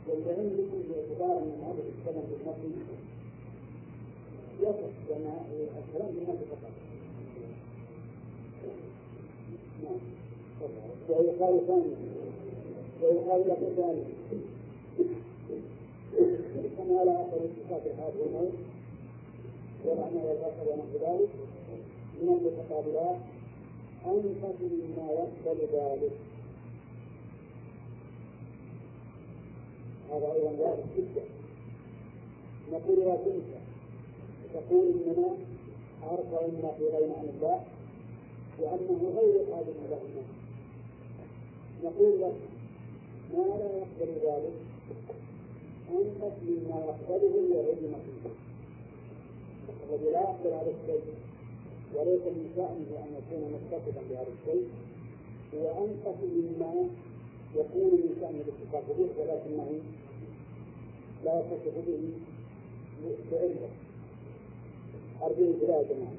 واللي عندكم باعتبار أن هذا الكلام بالنفس يصف لأن الكلام بالنفس فقط نعم ويقال ثانيا ويقال لك ثانيا. كما لا أثر اتفاق الحياة والموت والعنى والبصر ونحو ذلك من المتقابلات أنفس مما يقبل ذلك. هذا أيضا واضح جدا. نقول لا تنسى تقول إننا أرفع ما في غير عن الله وأنه غير قادر لهما نقول لك ما لا يقبل ذلك؟ أنفس مما يقبله العلم فيه الذي لا يقبل هذا الشيء وليس من شأنه أن يكون متصفا بهذا الشيء. هو أنفس مما يكون من شأنه الاتصاف به ولكنه لا يتصف به بعلمه. أرجو بلا جماعة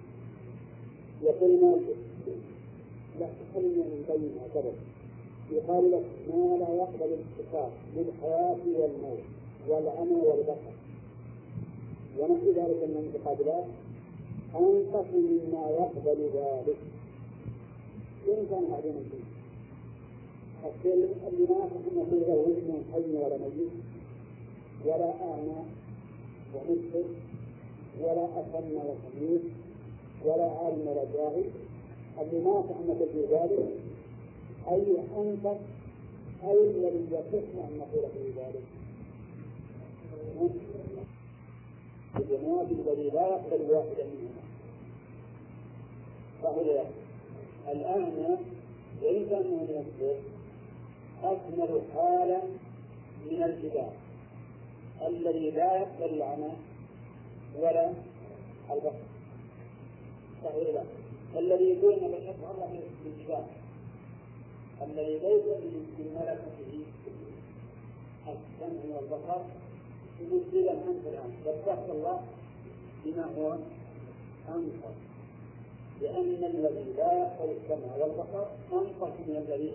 يقول مالك لا تخلني من بين أعتبر. يقال لك ما لا يقبل الاتصال بالحياة والموت والعمى والبصر ونحو ذلك من المتقابلات أنقص مما يقبل ذلك. إن كان هذا من الشيء اللي ما أنه له اسم حي ولا ميت ولا أعمى ومسلم ولا أسن وسميع ولا عالم ولا جاهل. اللي ما تعمد في ذلك أي أنفس أي الذي يصح أن نقول في ذلك. الذي لا يقبل واحدا منهما فهو وإن كان من يصدق أكمل حالا من الجبال الذي لا يقبل العمى ولا البصر. صحيح. لا الذي دون بشر الله بالجبال الذي ليس من ملكته السمع والبصر. مبدلا عنه الان واتقى الله بما هو انقص لأن الذي لا يقبل السمع والبصر انقص من الذي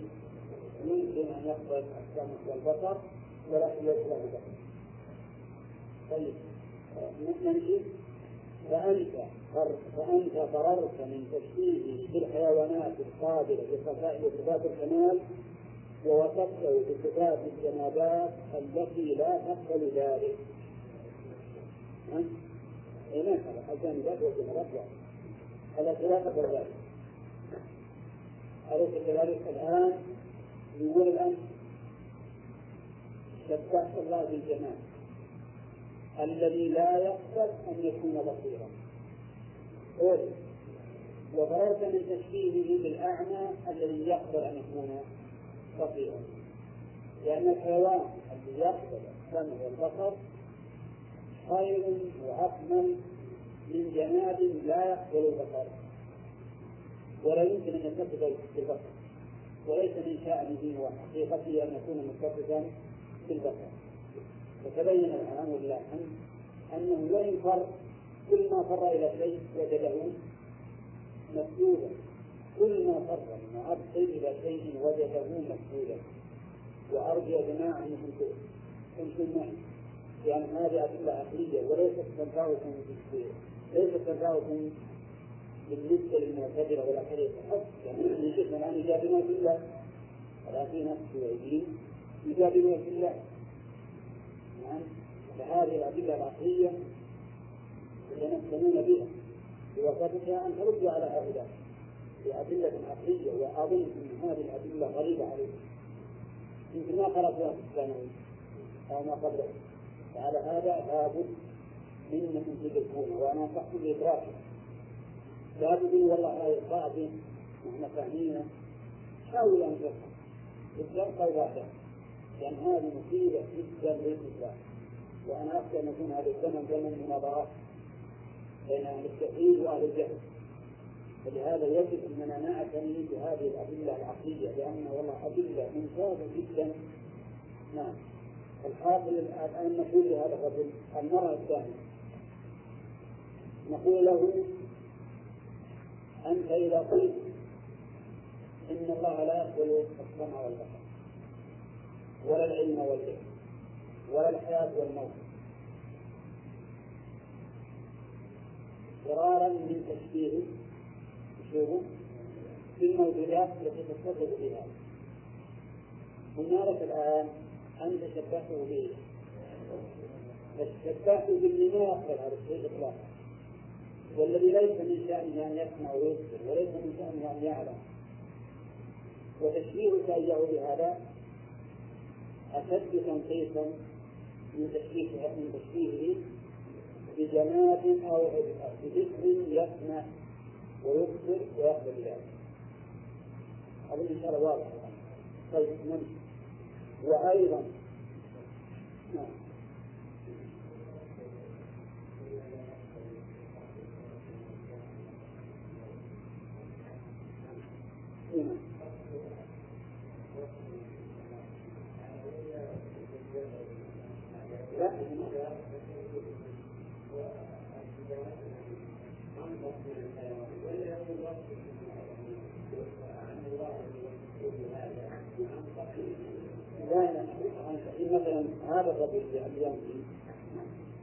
يمكن أن يقبل السمع والبصر ولكن ليس له بصر. طيب نمشي فأنت فأنت فررت من تشبيهه بالحيوانات القابلة لصفات الكمال ووصفته بصفات الجنابات التي لا تقبل ذلك. اي ما الجانبات والجنابات التي لا تقبل ذلك. أليس كذلك الآن يقول الآن شبهت الله بالجمال الذي لا يقبل أن يكون بصيرا. وفررت من تشبيهه بالأعمى الذي يقبل أن يكون بصيرا. لأن الحيوان الذي يقبل السمع والبصر خير وأكمل من جماد لا يقبل البصر ولا يمكن أن يتصف بالبصر وليس من شأنه وحقيقته أن يكون متصفا بالبصر وتبين الآن ولله الحمد أنه وإن فر كل ما فر إلى شيء وجده مفقودا. كل ما فر من عبد إلى شيء وجده مفقودا. وأرجو جماعة أنكم كنتم معي لأن هذه أدلة عقلية وليست تنفعكم ليست تنفعكم بالنسبة للمعتزلة والأخرين فقط يعني نشوف الآن يجادلون في الله الآن نفس العلمين يجادلون في الله. نعم فهذه الأدلة العقلية يتمثلون بها. بواسطتها أن تردوا على هؤلاء بأدلة عقلية وأظن أن هذه الأدلة غريبة عليكم يمكن ما قرأتها في الثانوي أو ما قبله فعلى هذا لابد من أن تدركونه وأنا أنصحكم بإدراكه لابد والله هذه القاعدة نحن فاهمينها حاولوا أن تفهم. بالدرجة واحدة لأن هذه مصيبة جدا للإسلام. وأنا أخشى أن يكون هذا الزمن زمن مناظرات بين أهل التوحيد وأهل الجهل. فلهذا يجب أننا نعتني بهذه الأدلة العقلية لأن والله أدلة ممتازة جدا. نعم. الحاصل الآن نقول لهذا الرجل المرة الثانية نقول له أنت إذا قلت إن الله لا يقبل السمع والبصر ولا العلم والجهل ولا الحياة والموت. فرارا من تشبيه شوفوا في الموجودات التي تتصف بها. هنالك الآن أنت شبهته به. شبهته باللي ما يقبل هذا الشيء إطلاقا. والذي ليس من شأنه أن يسمع ويبصر وليس من شأنه أن يعلم. وتشبيهك إياه بهذا أشد تنقيصا من تشبيهه من تشبيهه بجماد أو بذكر يسمع ويبصر ويقبل ذلك هذا إن شاء الله واضح. طيب نمشي. وأيضا. الرجل اليوم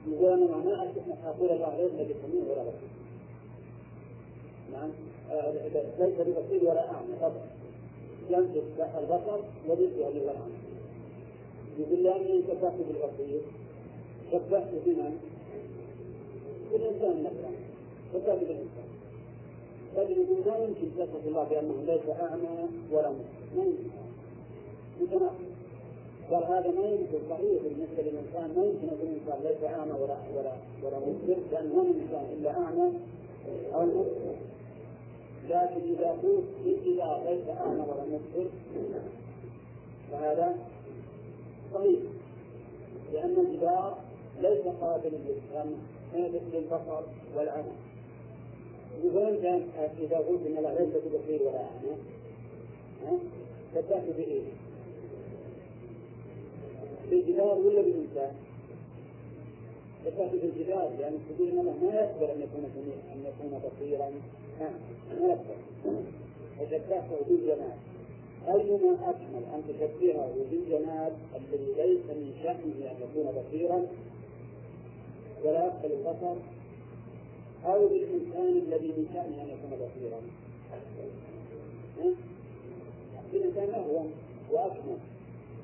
يقول أنا ما اصبح أقول الله ليس بسميع ولا بصير نعم ليس ببصير ولا اعمى فقط ينسب البصر وليس ولا اعمى يقول لاني شبهت بالبصير شبهت بمن؟ بالانسان نفسه شبهت بالانسان بل يقول لا يمكن تصف الله بانه ليس اعمى ولا مسلم ما يمكن قال هذا ما يمكن صحيح بالنسبة للإنسان ما يمكن يكون الانسان ليس أعمى ولا ولا ولا مبصر لأنه ما من إنسان إلا أعمى. أو مبصر لكن إذا قلت إذا ليس أعمى ولا مبصر فهذا صحيح. لأن الجدار ليس للفهم للبصر والعمى وفهمت إذا قلت إن ليس ببصير ولا أعمى فتاتي بإيه؟ بالجدار ولا بالإنسان؟ فتأتي بالجدار لأن تقول إن الله ما يقبل أن يكون أن يكون بصيرا. ما يقبل فشبهته بالجمال أيما أكمل أن تشبهه بالجمال الذي ليس من شأنه أن يكون بصيرا ولا يقبل البصر أو بالإنسان الذي من شأنه أن يكون بصيرا. الإنسان أهون وأكمل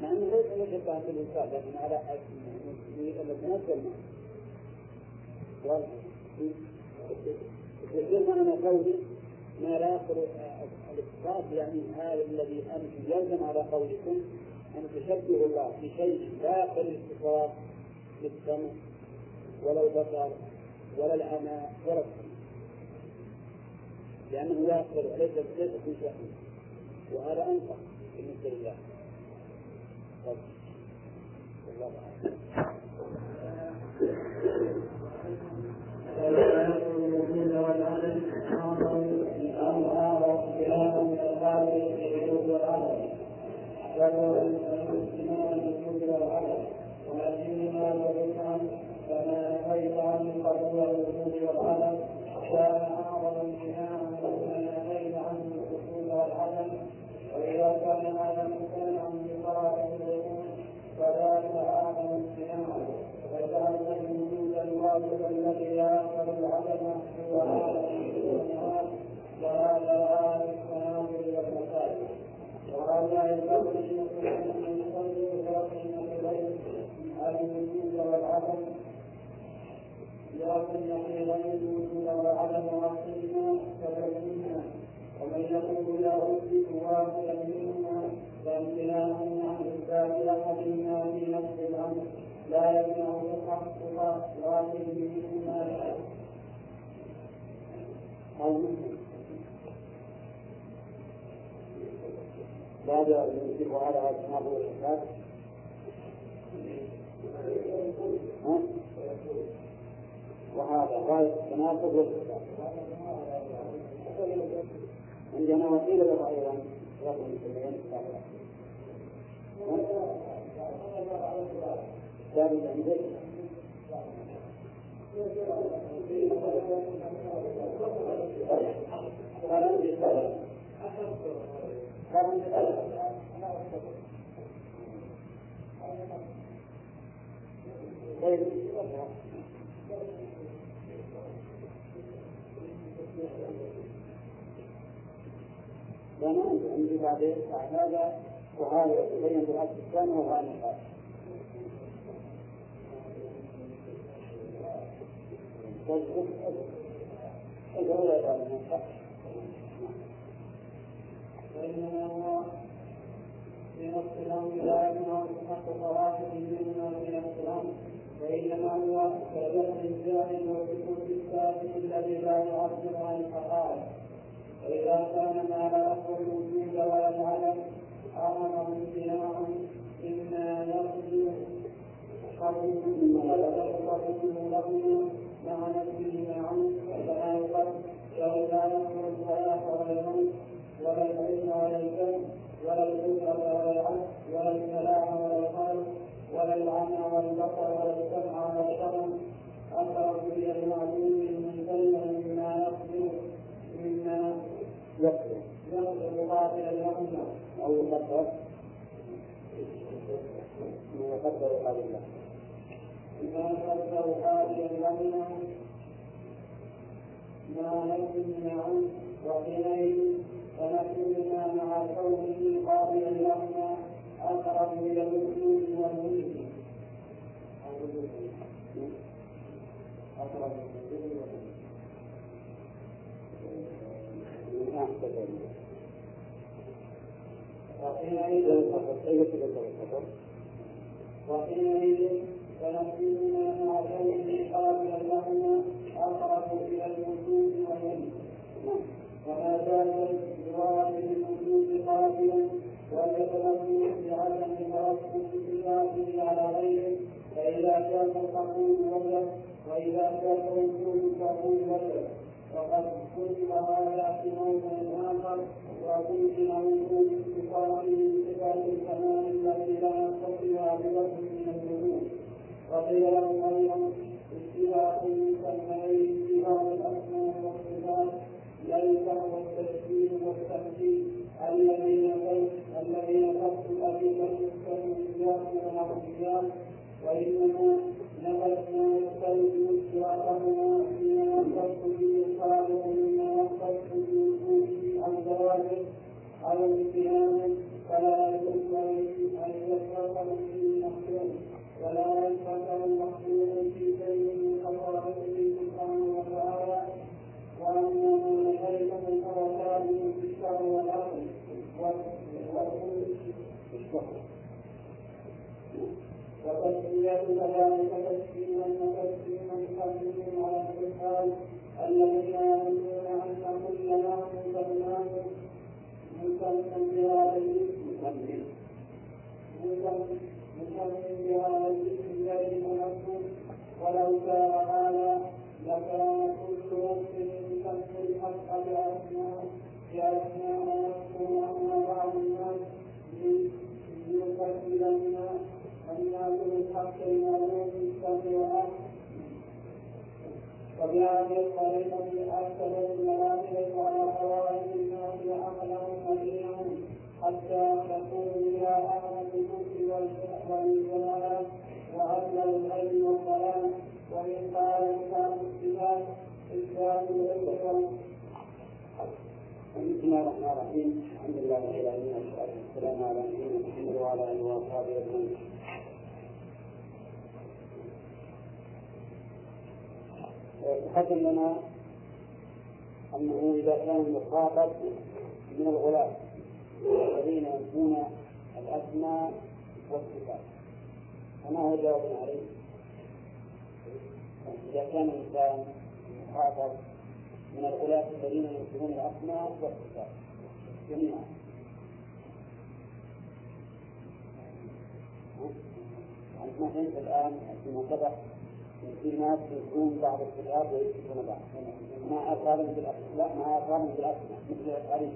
مع انه ليس يشبه بالانسان لكن على نتنزل واضح. يصير معنى قولي ما لا يقبل الاتصال يعني هذا الذي أنتم يلزم على قولكم أن تشبهوا الله بشيء لا يقبل الاتصال بالسمع ولا البصر ولا العمى ولا السمع. لأنه لا يقبل ليس ليس في شأنه. وهذا أنفع بالنسبة لله. الوجود والعدم وإذا كان هذا بصلاة الوجود فذلك أعظم امتناعا وجعل الوجود الواجب الذي لا يقبل العدم عالم الناس وهذا عالم التناول والمسائل وهذا ينبغي ان يصلي برقم اليه الوجود والعدم لكن يقين الوجود والعدم عقيما كبينا ومن يقول له واحدا منهما فامتناع عن الكافرة مما في نفس الأمر لا يمنع تحقق واحد منهما بعد أن يجيب على أسماء والصفات وهذا غاية التناقض والصفات عندنا وقيل له أيضا رقم سبعين ثابت عندك قال عندي صبر قال عندي صبر طيب لأن عندي بعدين بعد هذا وهذا يتبين بالعكس الثاني وهو النقاش وإنما هو في نص الأمر لا يمنع تحقق واحد منهما في نص الأمر وإنما هو كبدء الجاهل وسكوت الساكت الذي لا يعبر عن الحقائق وإذا كان ما لا يقبل الوجود ولا العدم أمر امتناع مما يرجو قبول ولا يقبل له مع نفسه عنه فلا يقبل ولا يأمر الحياة ولا العلم ولا الكلم ولا القدرة ولا العقل ولا الكلام ولا القلب ولا العمى ولا البصر ولا السمع ولا الشرع أمر بكل معلوم منتهى مما يقدر مما يقدر باطل الأمة أو يقدر تقدر هذه الله. بما تقدر هذه لهما ما يمنع فنكوننا مع كونه قابلا لهما أقرب إلى الوجود والملك أقرب الوجود والملك وحينئذ وحينئذ مع كونه قابلا لهما اقرب إلى الوجود والملك وما زال الجواب للوجود قابلا وليتنبه بعدم ترتب صفاته على غيره فإذا كان القبول وجب وإذا كان الوجود فقول وقد كتب هذا في موضع آخر وكتب وجود صفاته بصفات الكمال التي لا يتصلها بلفظ من الوجود وقيل له أيضا اتباع المسميين اتباع الأسماء والصفات. ليس هو التشبيه والتمثيل الذين الذين خصوا الأدلة كالمسياق والأرضيات وإنما نبذنا يستلزم اشتراكهما فيما يختص به عن ذلك أو امتنانه فلا يجوز أن يتفق به مخلوق ولا يتفق مخلوق في شيء من خصائصه سبحانه وتعالى وأنه ليس من ثابت في الشر والعقل وتسمية كذلك تسليما وتسليما يحملهم على الحال الذين يظنون أن كل ما مسماه مسمى بهذا الاسم مسمى بهذا الاسم ولو كان هذا لكان كل وقت يسمى الحق بأسماء بأسماء يذكر أن بعض الناس ليكفرن بالحق المعلوم بالسمع والأمر وبهذه الطريقة أرسل الملائكة على حوائج الناس وحملهم ودينهم حتى تكون إلى أهل الكفر والجلالات وأهل الغيب والضلال ومن قال كتاب الصفات إثبات العلم بسم الله الرحمن الرحيم الحمد لله رب العالمين والصلاة والسلام على نبينا محمد وعلى آله وأصحابه أجمعين. تقدم لنا أنه إذا كان المخاطب من الغلاة الذين ينفون الأسماء والصفات. فما هو جوابنا عليه؟ إذا كان الإنسان مخاطب من الغلاة الذين ينكرون الأسماء والصفات. جميعا. ما الآن؟ فيما سبق؟ في ناس ينكرون بعض الصفات ويثبتون بعض. ما أثارهم بالأسماء ما أثارهم بالأسماء. مثل التعريف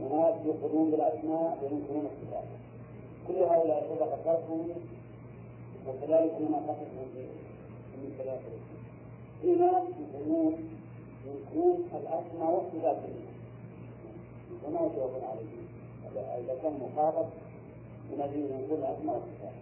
وناس يقرون بالأسماء وينكرون الصفات. كل هؤلاء سبق فرقهم وكذلك ما قصدهم من ثلاثة في ناس يقولون يكون الأسمى والصفات. وما يجاوب عليه إذا كان مخاطب من الذين يقول الأسماء والصفات.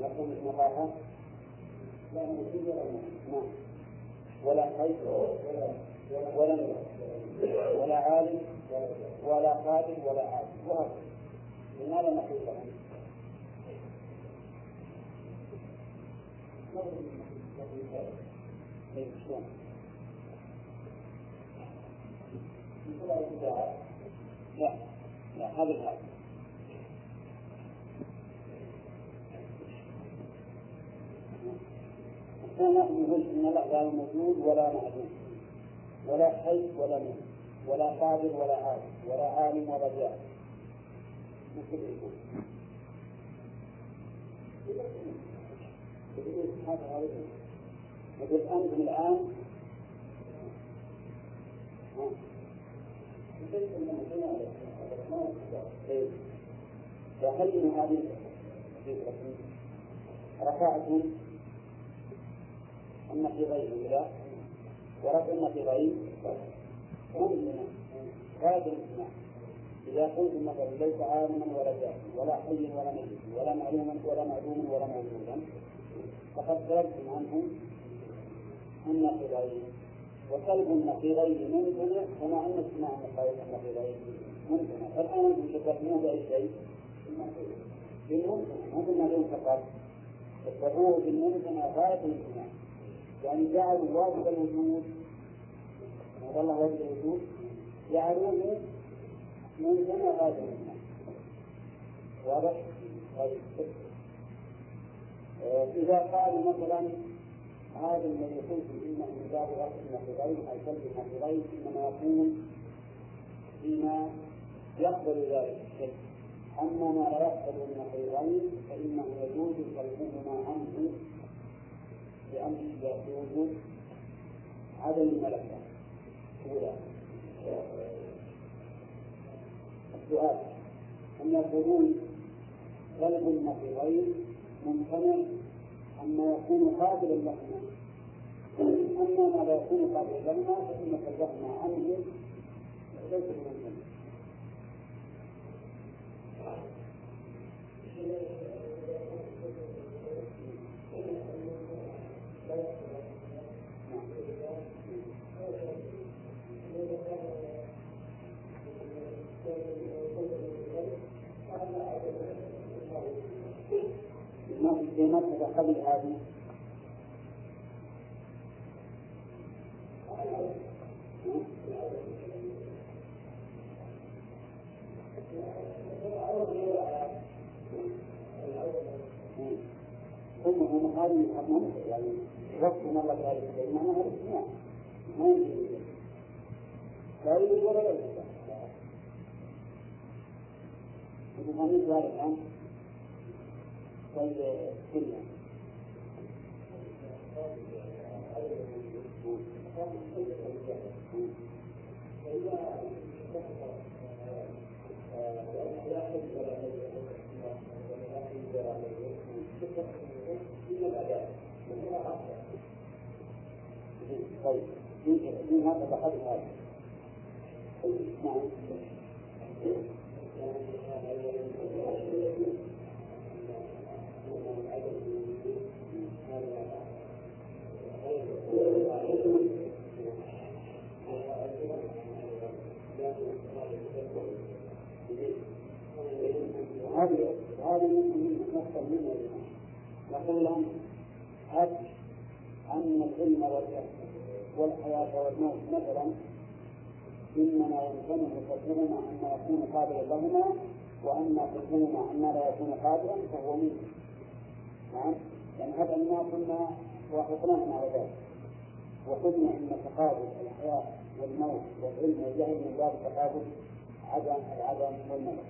نقول مقاطع لا ولا نعم ولا حي ولا ولا ولا عالم ولا قادر ولا عالم وهكذا لماذا نقول لهم؟ لا لا هذا الحال كان نقول ان الله لا موجود ولا معدوم ولا حي ولا ميت ولا قادر ولا عالم ولا عالم ولا جاهل مثل يقول أنتم الآن. وهل من هذه. رفعتم النقيضين لا. ورفع النقيضين ممكن غاية الامتناع إذا قلت مثلا ليس عالما ولا جاهلا ولا حيا ولا ميتا ولا معلوما ولا معلوما ولا موجودا فقد ضربتم عنه النقيضين وسلب النقيضين ممتنع كما أن اجتماع النقيضين ممتنع فالآن أنتم شبهتموه بأي شيء؟ بالممتنع مو بالمعلوم فقط. شبهوه بالممتنع غاية الامتناع يعني جعلوا واجب الوجود. والله واجب الوجود؟ جعلوه ممتنع غاية الامتناع واضح؟ طيب. إذا قالوا مثلا هذا الذي قلت إنه من باب رفع النقيضين أو سلب النقيضين إنما يكون فيما يقبل ذلك. الشيء أما ما لا يقبل النقيضين فإنه يجوز سلبهما عنه لأن يجوز عدم الملكة أولى السؤال أن يقولون سلب النقيضين ممتنع أما يكون قابلا لهما أما ما لا يكون قابلا لهما فإن سلبهما عنه. ليس بممتنع في مرتبة قبل هذه. ثم هم هذه يعني وقت مرة ذلك معناها الاجتماع ما يمكن لا يوجد ولا لا يوجد مثل هذا الآن والسنة طيب في هذا بحث هذا. نعم. هذه هذه نقطة مهمة نقول لهم هب أن العلم والحياة والموت مثلا. إنما يمكنه كثيرا أن يكون قابلا لهما وأما كثيرا أن لا يكون قادرا فهو منه. نعم؟ يعني هذا ما كنا وافقناهم على ذلك. وقلنا ان تقابل الحياة والموت والعلم والجهل من باب تقابل عدم العدم والملك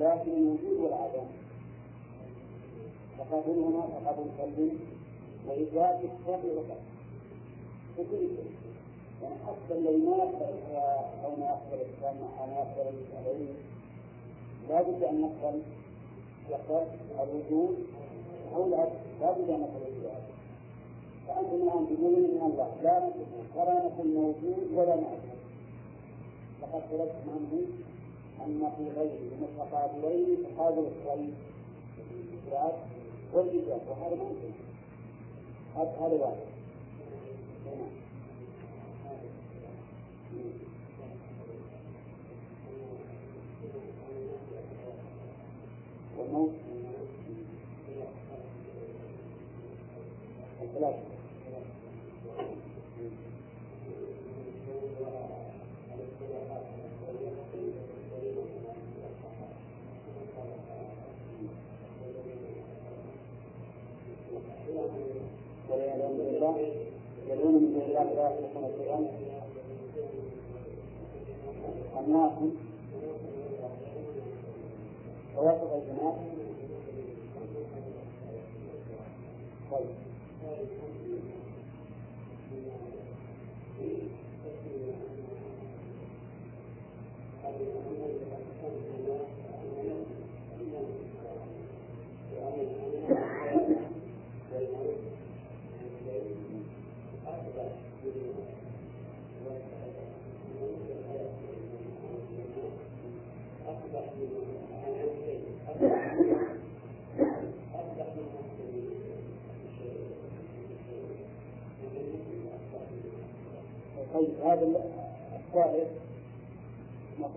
لكن الوجود والعدم تقابلهما تقابل سلبي وإثبات الشر وكذا في شيء. يعني حتى الذي ما يقبل الحياة أو ما يقبل السمع أو ما يقبل العلم لا بد أن نقبل يقبل الوجود أو لا بد أن نقبل الوجود فأنتم الآن تقولون إن الله لا نقبل ولا نقول موجود ولا معدوم لقد طلبتم عنه أن في غيره متقابلين تقابل الصيد والإجابة وهذا ما يمكن هذا واحد. والموت الثلاثة والعياذ بالله يدعون من دون الله لا يخلقون شيئا الناس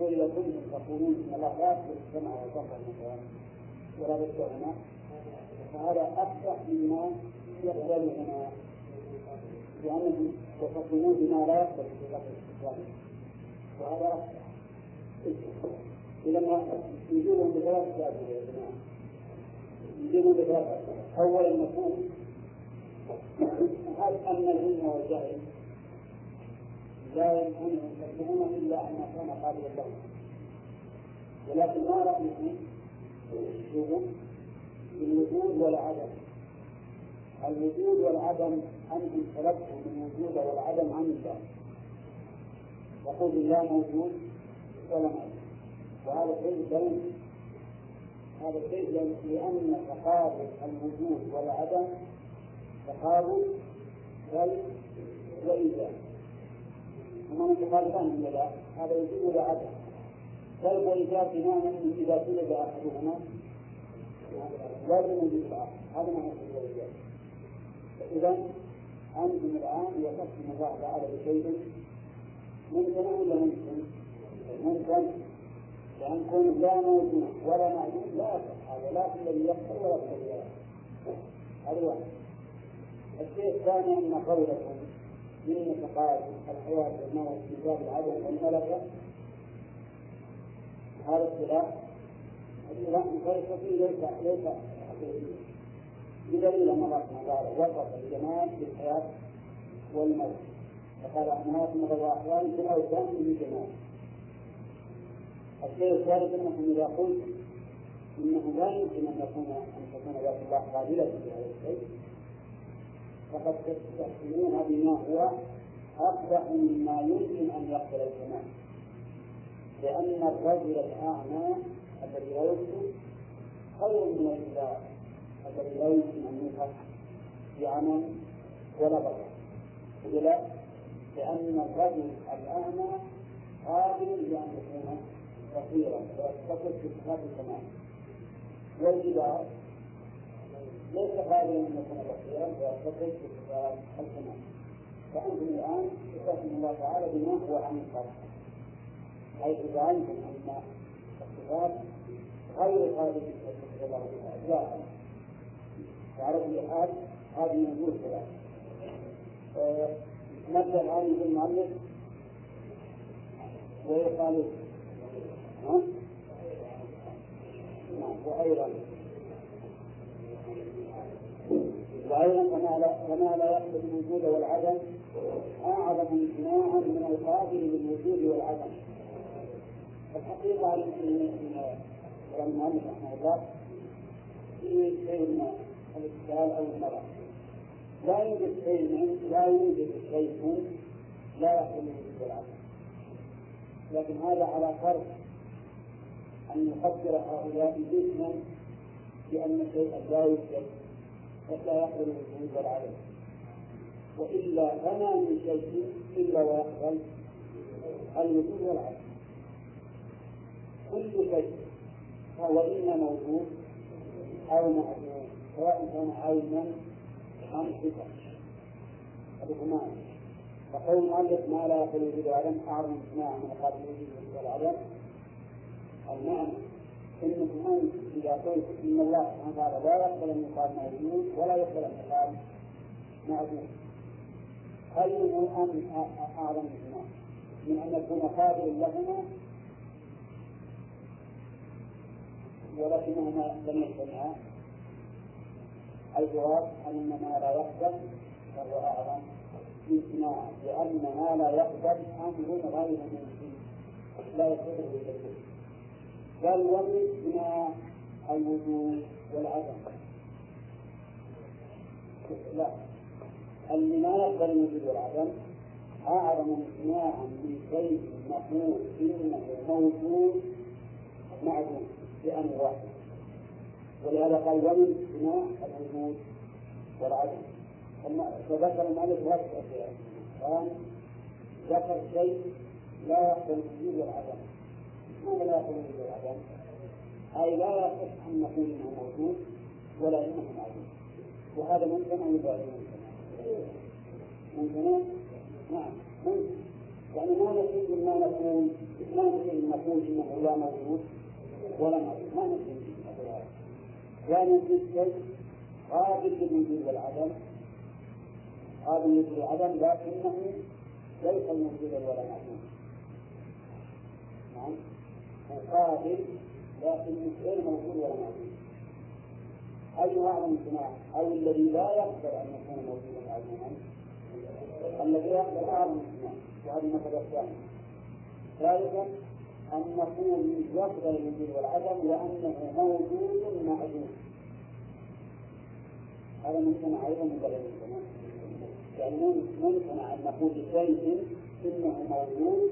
إذا كنتم تقولون إن الله لا يخلق السمع والبصر ولا بالسمع فهذا أفصح مما يقبل هنا لأنهم يتصلون بما لا يقبل في الاستسلام وهذا أفصح إذا ما يجيبهم بثلاث أسباب يا جماعة. يجيبهم بثلاث أسباب أولا نقول هل أن العلم والجهل لا يمكن أن يكذبون إلا أن كان قابلا لهم. ولكن ما رأيكم شوفوا بالوجود والعدم. الوجود والعدم أنتم طلبتم الوجود والعدم عن الله يقول الله موجود ولا موجود. وهذا شيء بين هذا شيء لأن تقابل الوجود والعدم تقابل بل وإيجاب هما متقابلان ولا لا؟ هذا وجود ولا عدم. بل وإيجاب بمعنى أنه إذا طلب أحدهما. لازم وجود الآخر هذا معنى الوجود إذا أنتم الآن وصفتم الله تعالى بشيء ممكن ولا ممكن؟ ممكن لأن كون لا موجود ولا معدوم لا يصح هذا. لا في الذي يقتل ولا في الذي هذا واحد. الشيء الثاني أن قولكم من تقال الحياة والموت في باب العدل والملكة. هذا اختلاف اختلاف فلسفي ليس ليس حقيقي. بدليل أن الله سبحانه وتعالى وصف الجمال بالحياة والموت. فقال أنها مضى أحوال في الأوثان من جمال الشيء الثالث أنكم إذا قلت إنه لا يمكن أن يكون أن تكون ذات الله قابلة لهذا الشيء. فقد تستحسنون بما هو أقبح مما يمكن أن يقبل الكمال. لأن الرجل الأعمى الذي لا يبصر خير من الإله الذي لا يمكن أن يفهم بعمل ولا بصر ولا لأن الرجل الأعمى قادر لأن يكون بصيرا ويتصف في صفات الكمال. والجدار ليس قادرا ان يكون بصيرا ويتصف في صفات الكمال فانتم الآن تصفون الله تعالى بما هو عن الخلق حيث زعمتم ان الصفات غير ان يتصف الله بها لا. وعلى كل حال؟ هذه وجوه ثلاث نبدأ الآن بالمؤلف ويقال وأيضا. وأيضا كما لا كما لا يقبل الوجود والعدم أعظم امتناعا من القابل للوجود والعدم. الحقيقة أن كلام المؤلف رحمه الله فيه شيء من الإشكال أو المرض لا يوجد شيء لا يوجد شيء لا يقبل الوجود والعدم. لكن هذا على فرض أن يقدر هؤلاء جسما بأن شيئا لا يوجد. قد لا يقبل الوجود والعدم وإلا فما من شيء إلا ويقبل الوجود والعدم كل شيء فهو إما موجود أو معدوم سواء كان عينا أم صفة هذا فقول المؤلف ما لا يقبل الوجود والعدم أعظم امتناعا من قابل الوجود والعدم المعنى إنه انت اذا قلت إن الله سبحانه وتعالى لا يقبل ان يقال موجود ولا يقبل ان يقال معدوم هل ام أعظم منهما من أن يكون قابلا لهما؟ ولكنهما لم يجتمعا الجواب أن ما لا يقبل فهو أعظم. امتناعا لأن ما لا يقبل أمر غير ممكن. لا يقبله الجسد بل ومثل الوجود والعدم. لا. اللي ما يقبل الوجود والعدم أعظم امتناعا من شيء نقول إنه موجود معدوم بأمر واحد. ولهذا قال ومن امتناع الوجود والعدم. فذكر المؤلف هذه الأشياء قال ذكر شيء لا يقبل الوجود والعدم ماذا لا يقبل الوجود والعدم؟ أي لا يصح أن نقول إنه موجود ولا إنه معدوم. وهذا ممكن أو يبالغ ممكن ممكن؟ نعم ممكن. يعني ما نفيد ما نقول ما نفيد نقول إنه لا موجود ولا موجود ما نفيد لا نفيد شيء قابل للوجود والعدم قابل للوجود والعدم لكنه ليس موجودا ولا معدوما نعم. مقابل لكنه غير موجود ولا معدوم أي هذا الامتناع أو الذي لا يقدر أن يكون موجودا معدوما الذي يقدر هذا الامتناع وهذه المسألة الثانية. ثالثا أن نقول يقدر الوجود والعدم لأنه موجود معدوم. هذا ممكن أيضا من بلد الزمان يعني ممكن أن نقول لشيء إنه موجود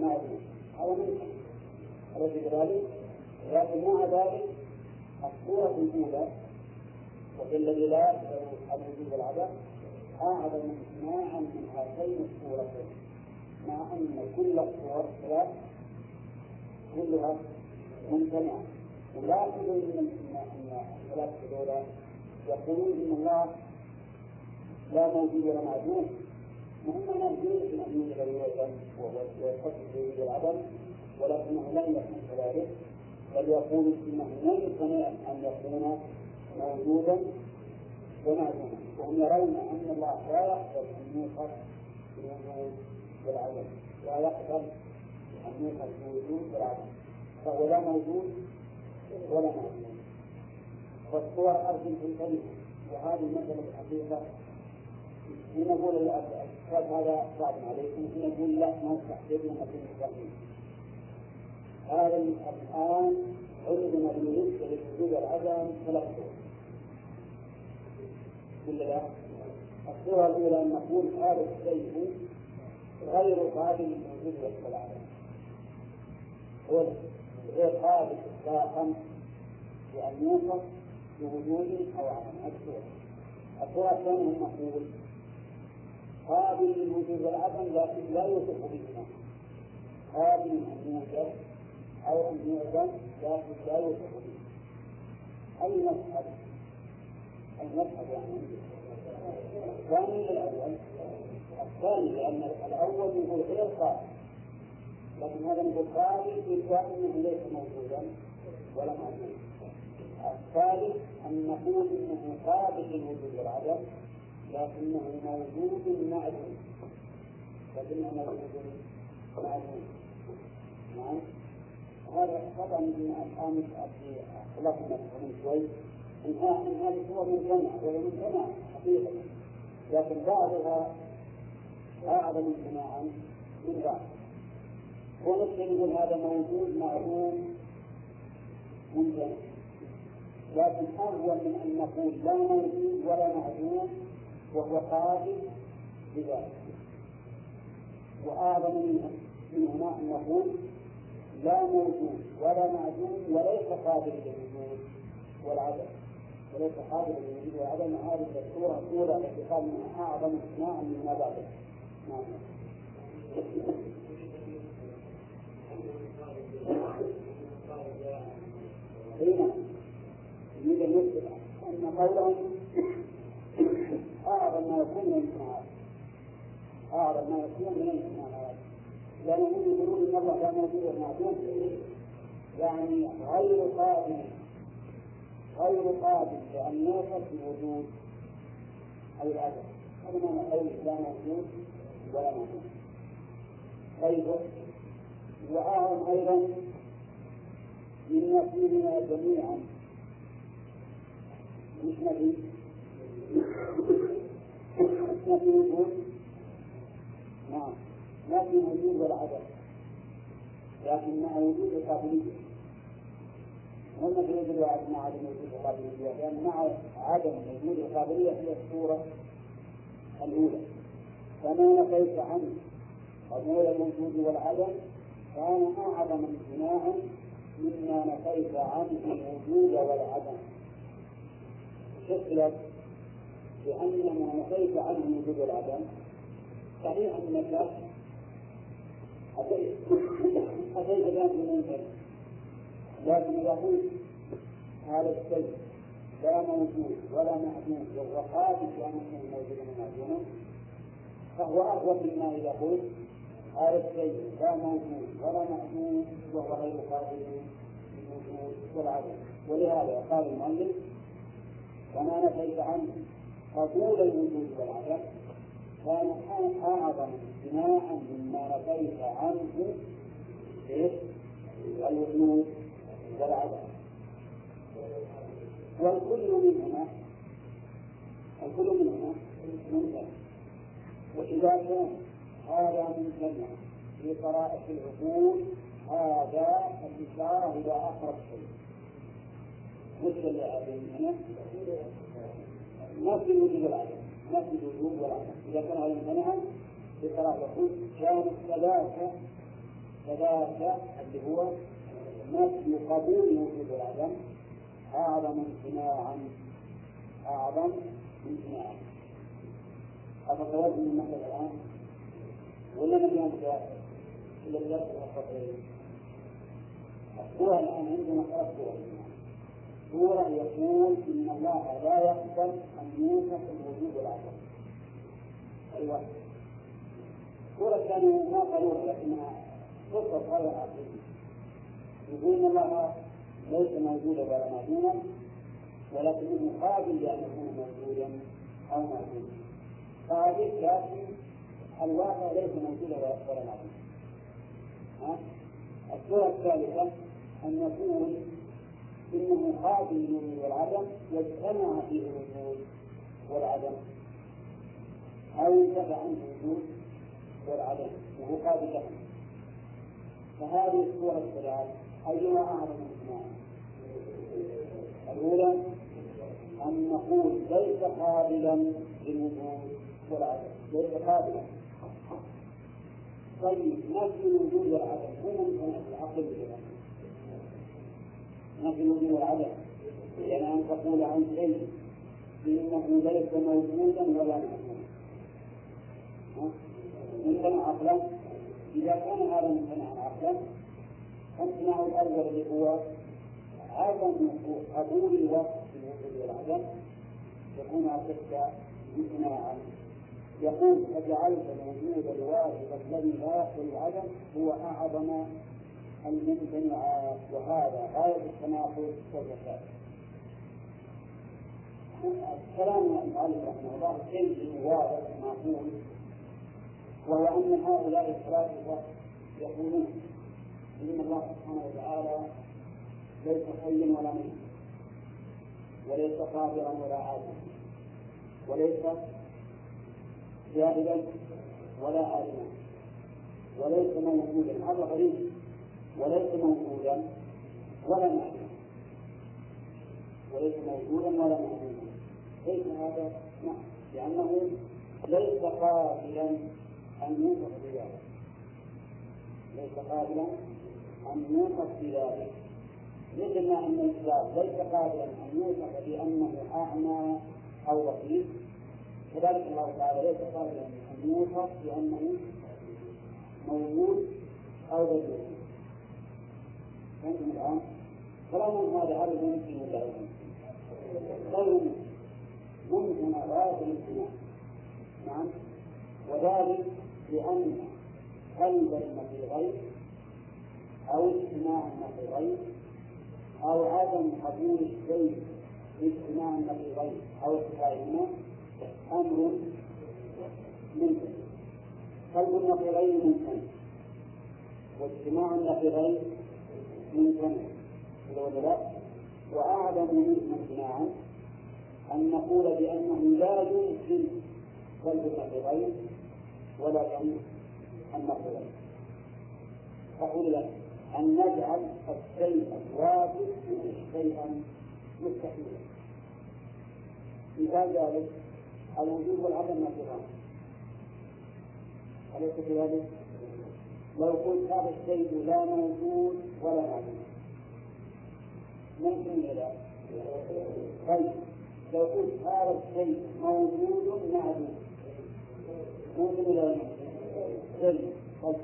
معدوم. هذا ممكن. أليس كذلك؟ لكن مع ذلك الصورة الأولى. وفي الذي لا يقدر الوجود والعدم أعظم إجماعا من هاتين الصورتين. مع أن كل الصور ثلاث كلها ممتنعة. ولاحظوا أن أن الثلاث هذولا يقولون إن الله لا موجود ولا معدوم. وهم لا يمكن أن يوجد الوجه ويتصف بوجود العدم ولكنه لم يكن كذلك بل يقول إنه لا يمكن أن يكون موجودا ومعدوما وهم يرون أن الله لا يقبل أن يوصف بالوجود والعدم لا يقبل أن يوصف بالوجود والعدم. فهو لا موجود ولا معدوم والصور ارض في الكلمة وهذه المسألة الحقيقة نقول الكتاب هذا صعب عليكم نقول لا ما تحديد من التحديد هذا الآن عندنا بالنسبة للوجود والعدم ثلاث صور ولا لا؟ الصورة الأولى أن نقول هذا الشيء غير قابل للوجود والعدم هو غير قابل إطلاقا بأن يوصف بوجود أو عدم الصورة الصورة الثانية نقول قابل للوجود والعدم لكن لا يوصف بهما قابل يوجد أو أن يعدم لكن لا به أي مذهب؟ أي مذهب يعني؟ الثاني الأول. الثاني لأن الأول يقول غير قابل لكن هذا نقول قابل إلا أنه ليس موجودا ولا موجود. الثالث أن نقول إنه قابل للوجود والعدم لكنه موجود معدوم. لكنه موجود معدوم. نعم. هذا طبعا الآن خلافنا من شوي. إن هذه صور ممتنعة وهي ممتنعة حقيقة. لكن بعضها أعظم امتناعا من بعض. ونحن نقول هذا موجود معلوم ممتنع لكن أهون من أن نقول لا موجود ولا معلوم وهو قابل لذلك. وأعظم من هنا أن نقول لا موجود ولا معدوم وليس قابل للوجود. والعدم وليس قابل للوجود والعدم هذه الصورة الأولى التي قال منها أعظم اقناعا مما بعدها نعم. هنا يريد أن يثبت أن قولهم أعظم ما يكون من الامتناعات أعظم ما يكون من لأنهم يقولون إن الله لا موجود ومعدوم يعني غير قابل غير قابل لأن يوصف بوجود أو العدم هذا معنى قول لا موجود ولا معدوم طيب وأعظم أيضا من نفسنا جميعا مش نبي وجود نعم ما في وجود ولا عدم. لكن مع وجود في وجود وعدم مع عدم وجود القابلية لأن مع عدم وجود القابلية هي الصورة الأولى. فما نفيت عنه؟ قبول الوجود والعدم كان أعظم امتناعا مما نفيت عنه الوجود والعدم. شكلت بأن ما نفيت عنه الوجود والعدم صحيح أنك أتيت بأمر منكر لكن إذا قلت هذا الشيء لا موجود ولا معدوم وهو قابل بأن يكون موجودا ومعدوما فهو أقوى مما إذا قلت هذا الشيء لا موجود ولا معدوم وهو غير قابل للوجود والعدم ولهذا قال المؤلف وما نفيت عنه قبول الوجود والعدم كان أعظم امتناعا مما نفيت عنه إيش؟ الوجود والعدم والكل منهما الكل منهما ممتنع وإذا كان هذا ممتنع في طرائق العقول هذا الإشارة إلى أقرب شيء وش اللي هنا؟ نفي الوجود والعدم نفي الوجود والعدم إذا كان هذا ممتنعا طرائق العقول كان كذاك كذاك اللي هو نفي قبول الوجود والعدم أعظم امتناعا أعظم امتناعا أفقرأت من المسألة الآن. ولا من ينفع إلا الدرس والتطهير الصورة الآن عندنا ثلاث صور صورة يقول إن الله لا يقبل أن يوصف الوجود والعدم أيوة. صورة ثانية ما قالوها لكنها تصف غير عقلية يقول الله ليس موجودا ولا معدوما ولكنه قابل لأن يكون موجودا أو معدوما قابل لكن الواقع ليس موجودا ولا معدوما الصورة الثالثة أن يكون إنه قابل للوجود والعدم واجتمع فيه الوجود. والعدم. أو انتفع عنه الوجود والعدم وهو قابل له فهذه الصورة الثلاث أيها أعظم اجتماعا الأولى أن نقول ليس قابلا للوجود والعدم. ليس قابلا. طيب نفي الوجود والعدم. هو ممكن العقل نفي الوجود والعدم. يعني أن تقول عن شيء إنه ليس موجودا ولا معدوما ممتنع عقلا إذا كان هذا ممتنعا عقلا فامتناع الأول اللي هو عدم قبول الوصف في الوجود والعدم يكون أشد امتناعا يقول فجعلت الوجود الواحد الذي لا يقبل العدم هو أعظم الممتنعات وهذا غاية التناقض والفساد. كلام المؤلف رحمه الله شيء واضح معقول وهو أن هؤلاء الثلاثة يقولون إن الله سبحانه وتعالى ليس حيا ولا ميتا وليس قادرا ولا عاجزا وليس جاهلا ولا عالما وليس موجودا هذا غريب وليس موجودا ولا معلوما وليس موجودا ولا معلوما. كيف هذا؟ نعم. لأنه ليس قابلا أن يوصف بذلك. ليس قابلا أن يوصف بذلك. مثل ما أن الإسلام ليس قادرا أن يوصف بأنه أعمى أو بصير كذلك الله تعالى ليس قادرا أن يوصف بأنه موجود أو بدون فهمتم الآن؟ كلام هذا هل ممكن ولا غير ممكن ممكن غاية الامتناع نعم. وذلك لأن قلب غير أو اجتماع غير أو عدم قبول الشيء باجتماع غير أو اتباعهما أمر ممكن قلب النقيضين ممكن واجتماع النقيضين ممكن ولا لا؟ وأعظم منه امتناعا أن نقول بأنه لا يمكن قلب النقيضين ولا يمكن النقيضين أقول لك أن نجعل الشيء الواجب شيئا مستحيلا مثال ذلك الوجود والعدم نقيضان أليس كذلك؟ لو قلت هذا الشيء لا موجود ولا معدوم ممكن ولا طيب. لو قلت هذا الشيء موجود معدوم. ممكن ولا لا؟ طيب.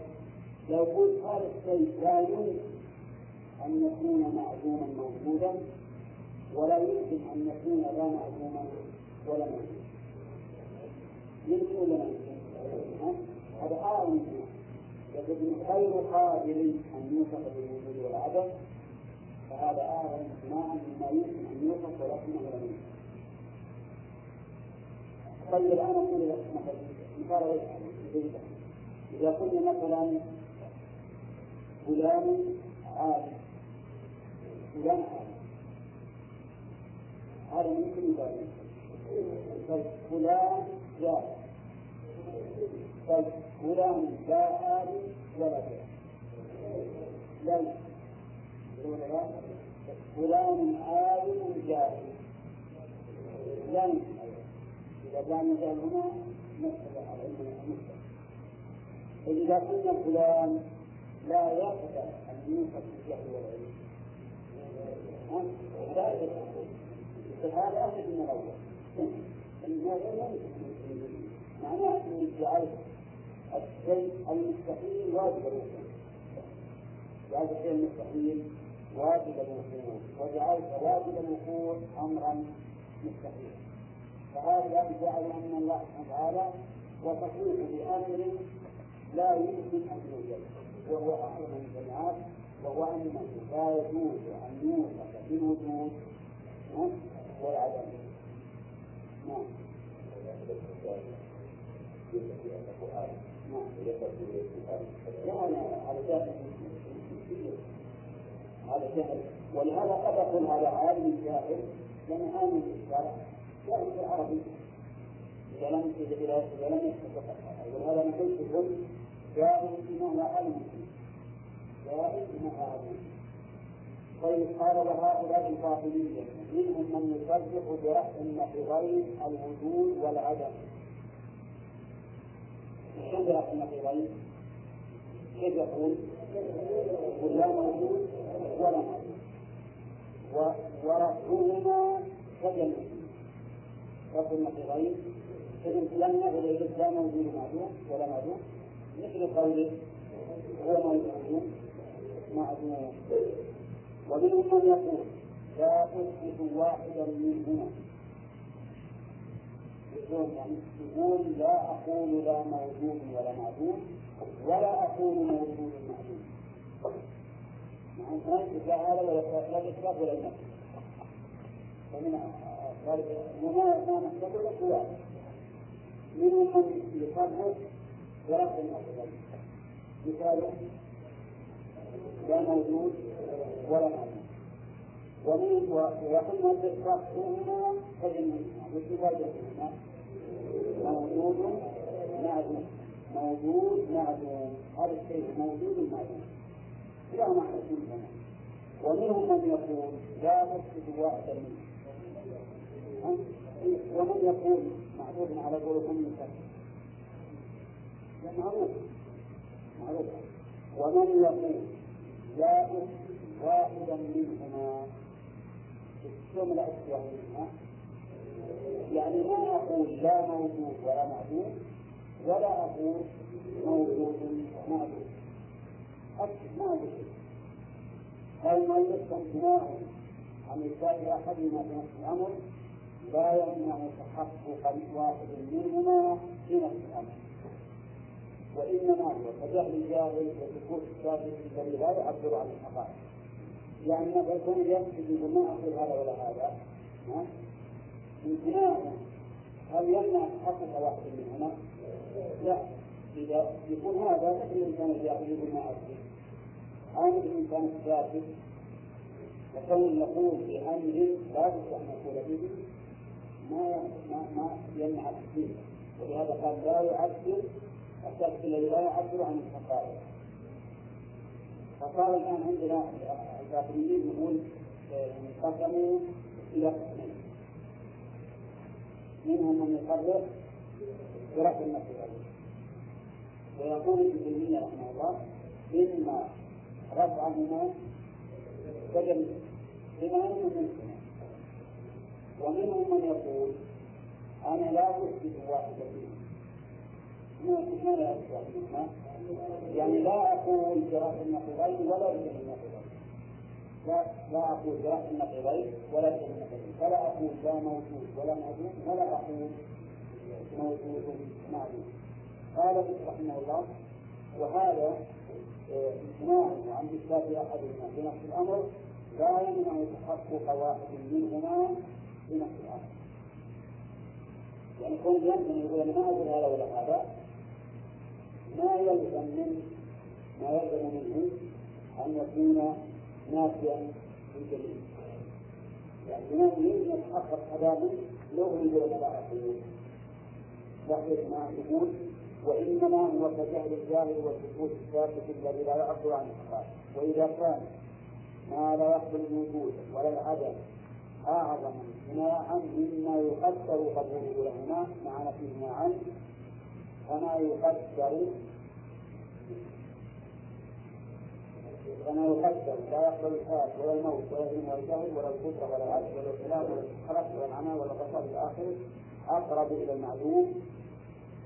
لو قلت هذا الشيء لا يمكن أن يكون معدوما موجودا ولا يمكن أن يكون لا معدوما ولا موجودا. يمكن ولا لا؟ يمكن؟ هذا أعظم يقول غير قادر أن يوصف بالوجود والعدم فهذا أعظم اجتماعا مما يمكن أن يوصف ولكنه لم يوصف طيب أنا أقول لك مثلا مثال إذا قلنا مثلا فلان عالم. فلان عالم. هذا ممكن يبين طيب فلان جاهل. طيب فلان لا عالم ولا جاهل. لا. فلان عالم جاهل. لا. كان جاهل هنا مسألة على علمنا فإذا قلنا فلان لا يقبل أن يوصف بالجهل والعلم. هذا أسد من الأول. معناه أن جعلت الشيء المستحيل واجب الوقوع جعلت الشيء المستحيل واجب الوقوع وجعلت واجب الوقوع أمرا مستحيلا. فهذا جعل أن الله سبحانه وتعالى وتصوير بأمر لا يمكن أن يوجد وهو أعظم الجماعات وهو أنه لا يجوز أن يوصف بالوجود والعدم نعم. نعم. على جهل على ولهذا قد أقول هذا عالم جاهل لأن عالم الإشكال جاهل في العربي إذا لم إذا لم يكتب ولهذا نقول بما هو علم جاهل بما هو علم قال وهؤلاء الباطنية منهم من يصدق برأس النقيضين الوجود والعدم كيف برأس النقيضين؟ كيف يقول؟ يقول لا موجود ولا موجود ورسولنا كجميع رب النقيضين لم يغل لا موجود معدوم ولا معدوم مثل قوله هو موجود معدوم. ومنهم من يقول لا أثبت واحدا منهما. يعني يقول لا أقول لا موجود ولا معدوم ولا أقول موجود معدوم. مع أن لا هذا ولا لا إثبات ولا نفي فمن ذلك. وما ما نحتاج إلى منهم من يصرف الأفضل مثاله لا موجود ولا موجود. ومن ويقوم بالرفعهما كلمة باتفاقهما موجود معدوم موجود معدوم هذا الشيء موجود معدوم لا معنى كمان ومنهم من يقول لا نثبت واحدا منه ومن يقول معروف على قولكم من معروف. معروف. ومن يقول لا واحدا منهما الجملة منهما يعني ما أقول لا موجود ولا معدوم ولا أقول موجود معدوم. أكد ما بشيء المؤلف امتناع عن إثبات أحدهما في نفس الأمر لا يمنع تحقق واحد منهما في نفس الأمر. وإنما هو كجهل الجاهل وسكوت الساكت الذي لا يعبر عن الحقائق. يعني يكون يكتب يقول ما أقول هذا ولا هذا امتناع هل يمنع تحقق واحد منهما؟ لا. إذا يكون هذا مثل الإنسان الجاهل يقول ما أقول. أو الإنسان الساكت وكون نقول بأمر لا بد أن نقول به. ما ما ما يمنع التكليف ولهذا قال لا يعبر الشخص الذي لا يعبر عن الحقائق فصار الآن عندنا الباطنيين نقول انقسموا إلى قسمين. منهم من يقرر برفع النفس ويقول ابن تيمية رحمه الله اما رفعهما وجميع بما انه ومنهم من يقول أنا لا أثبت واحدا منهم ما لا أثبت يعني لا أقول براس النقيضين ولا بجمع النقيضين لا لا أقول براس النقيضين ولا بجمع النقيضين فلا أقول لا موجود ولا معدوم ولا أقول موجود معدوم قال رحمه الله وهذا امتناعه عن إثبات أحدهما في نفس الأمر لا يمنع تحقق واحد منهما في يعني كون يمكن يقول ما أقول هذا ولا هذا ما يلزم من ما يلزم منه أن يكون نافيا للجميع يعني يمكن يتحقق هذا لو يقول لا أقول لكن ما يقول وإنما هو كجهل الجاهل والسكوت الثابت الذي لا يعبر عن الحقائق وإذا كان ما لا يقبل الوجود ولا العدم أعظم امتناعا مما يقدر قبوله لهما مع نفيهما عنه كما يقدر. كما يقدر لا يقبل الحياة ولا الموت ولا العلم ولا الجهل ولا القدرة ولا العدل ولا الكلام ولا الخلق ولا العمى ولا البصر إلى آخره أقرب إلى المعلوم.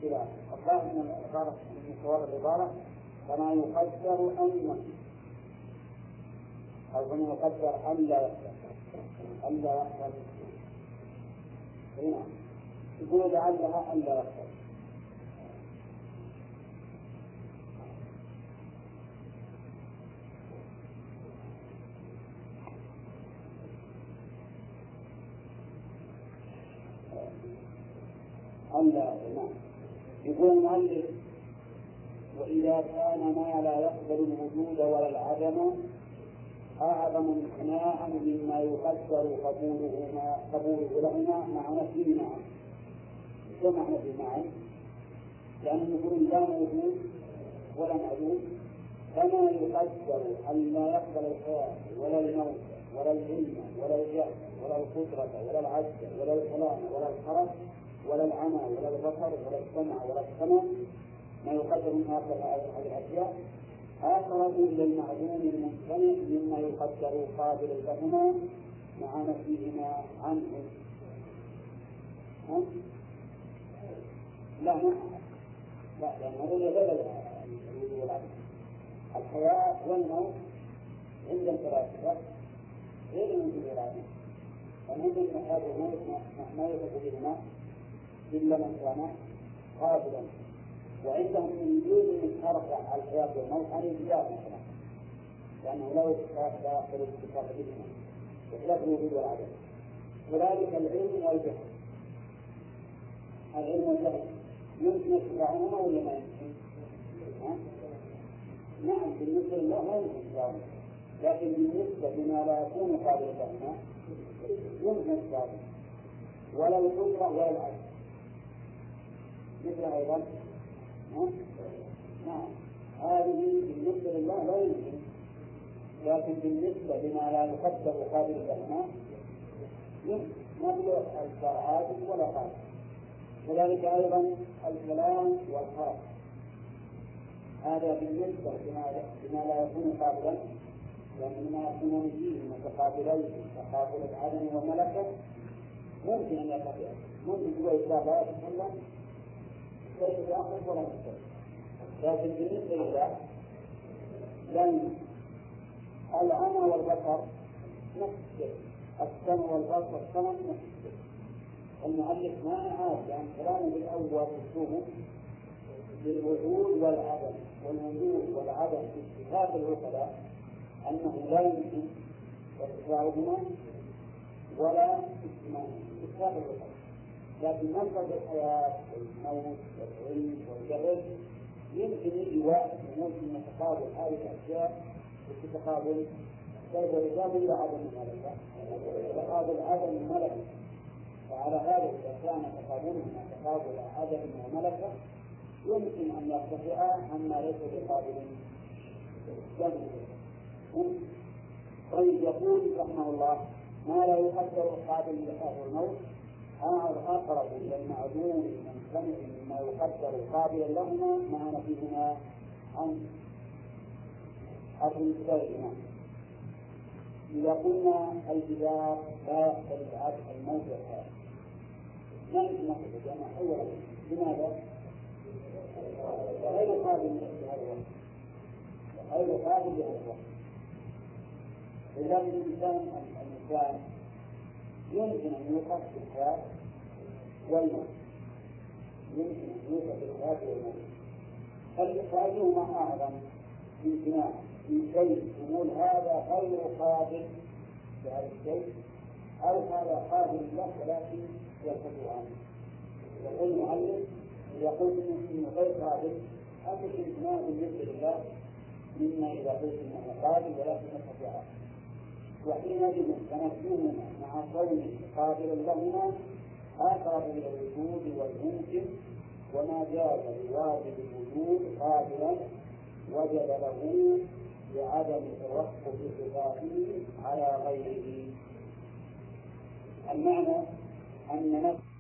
إلى الظاهر من العبارة من صواب العبارة. كما يقدر أن أو كما يقدر أن لا يقدر. أن لا يقدر. يقول لعلها أن لا يقدر أن لا نعم. يقول المؤلف وإذا كان ما لا يقبل الوجود ولا العدم أعظم امتناعا مما يقدر قبولهما قبوله لهما مع نفيه معا. شو معنى في معا؟ لأنه يقول لا موجود ولا معدوم كما يقدر أن لا يقبل الحياة ولا الموت ولا العلم ولا الجهل ولا القدرة ولا العجز ولا الكلام ولا الحرج ولا العمى ولا البصر ولا السمع ولا السمع ما يقدر من هذه الأشياء أقرب إلى المعلوم الممتنع مما يقدر قابلا لهما مع نفيهما عنه؟ لا ما لا لأن هذا غير الحياة والموت عند الفلاسفة غير من الإرادة فمن والموت ما يوصف بهما إلا من كان قابلا. وعندهم من دون ترفع الحياة والموت عن الإنجاب مثلا لأنه لا داخل الاتفاق بهما بخلاف الوجود والعدم كذلك العلم والجهل. العلم والجهل. يمكن اتباعهما ولا ما يمكن؟ نعم بالنسبة لله لا يمكن اتباعهما لكن بالنسبة لما لا يكون قابلا لهما يمكن اتباعهما ولا القدرة ولا العدل. مثل أيضا هذه بالنسبة لله لا يمكن. لكن بالنسبة لما لا يقدر قابل الأسماء يمكن نبلغ الشرعات ولا قابل كذلك أيضا الكلام والحرف هذا بالنسبة لما لا يكون قابلا لأن ما يكون فيه متقابلين تقابل العدم والملكة ممكن أن يقابل ممكن هو لا يتكلم ليس بأخذ ولا لكن بالنسبة لله لأن العمى والبصر نفس الشيء السمع والبصر والسمع نفس الشيء المؤلف ما عاد عن كلامه بالأول أسلوبه بالوجود والعدم والوجود والعدم في اتفاق العقلاء أنه لا يمكن اتباعهما ولا اجتماعهما اتفاق العقلاء لكن مصدر الحياة والموت والعلم والجبل يمكن يجي واحد ممكن يتقابل هذه الأشياء وتتقابل طيب الرجال إلى عدم الملكة. تقابل عدم الملكة وعلى هذا إذا كان تقابلهما تقابل عدم وملكة يمكن أن يرتفعا عما ليس بقابل طيب يقول رحمه الله ما لا يقدر قابل للحياة والموت أقرب إلى المعدوم الممتنع مما يقدر قابلا لهما مع نفيهما عن الانتباه إذا قلنا الجدار لا يقبل العبد الموت والحياة ما يمكن نقول الجامع أولا لماذا؟ غير قابل لهذا الوقت؟ غير قابل لهذا الوقت؟ لذلك الإنسان الإنسان يمكن أن يوقف في الحياة والموت. يمكن أن يوقف في الحياة والموت. فأيهما أعظم امتناع من شيء؟ نقول هذا غير قابل لهذا الشيء أو هذا قابل له ولكن يرفض عنه. يقول المعلم يقول إنه غير قابل هذا الامتناع بالنسبة لله مما إذا قلت إنه قابل ولكن عنه. وحينئذ تمكننا مع كونه قابلا لهما اقرب إلى الوجود والممكن وما جاز لواجب الوجود قابلا وجب له لعدم توقف صفاته على غيره. المعنى أن نفس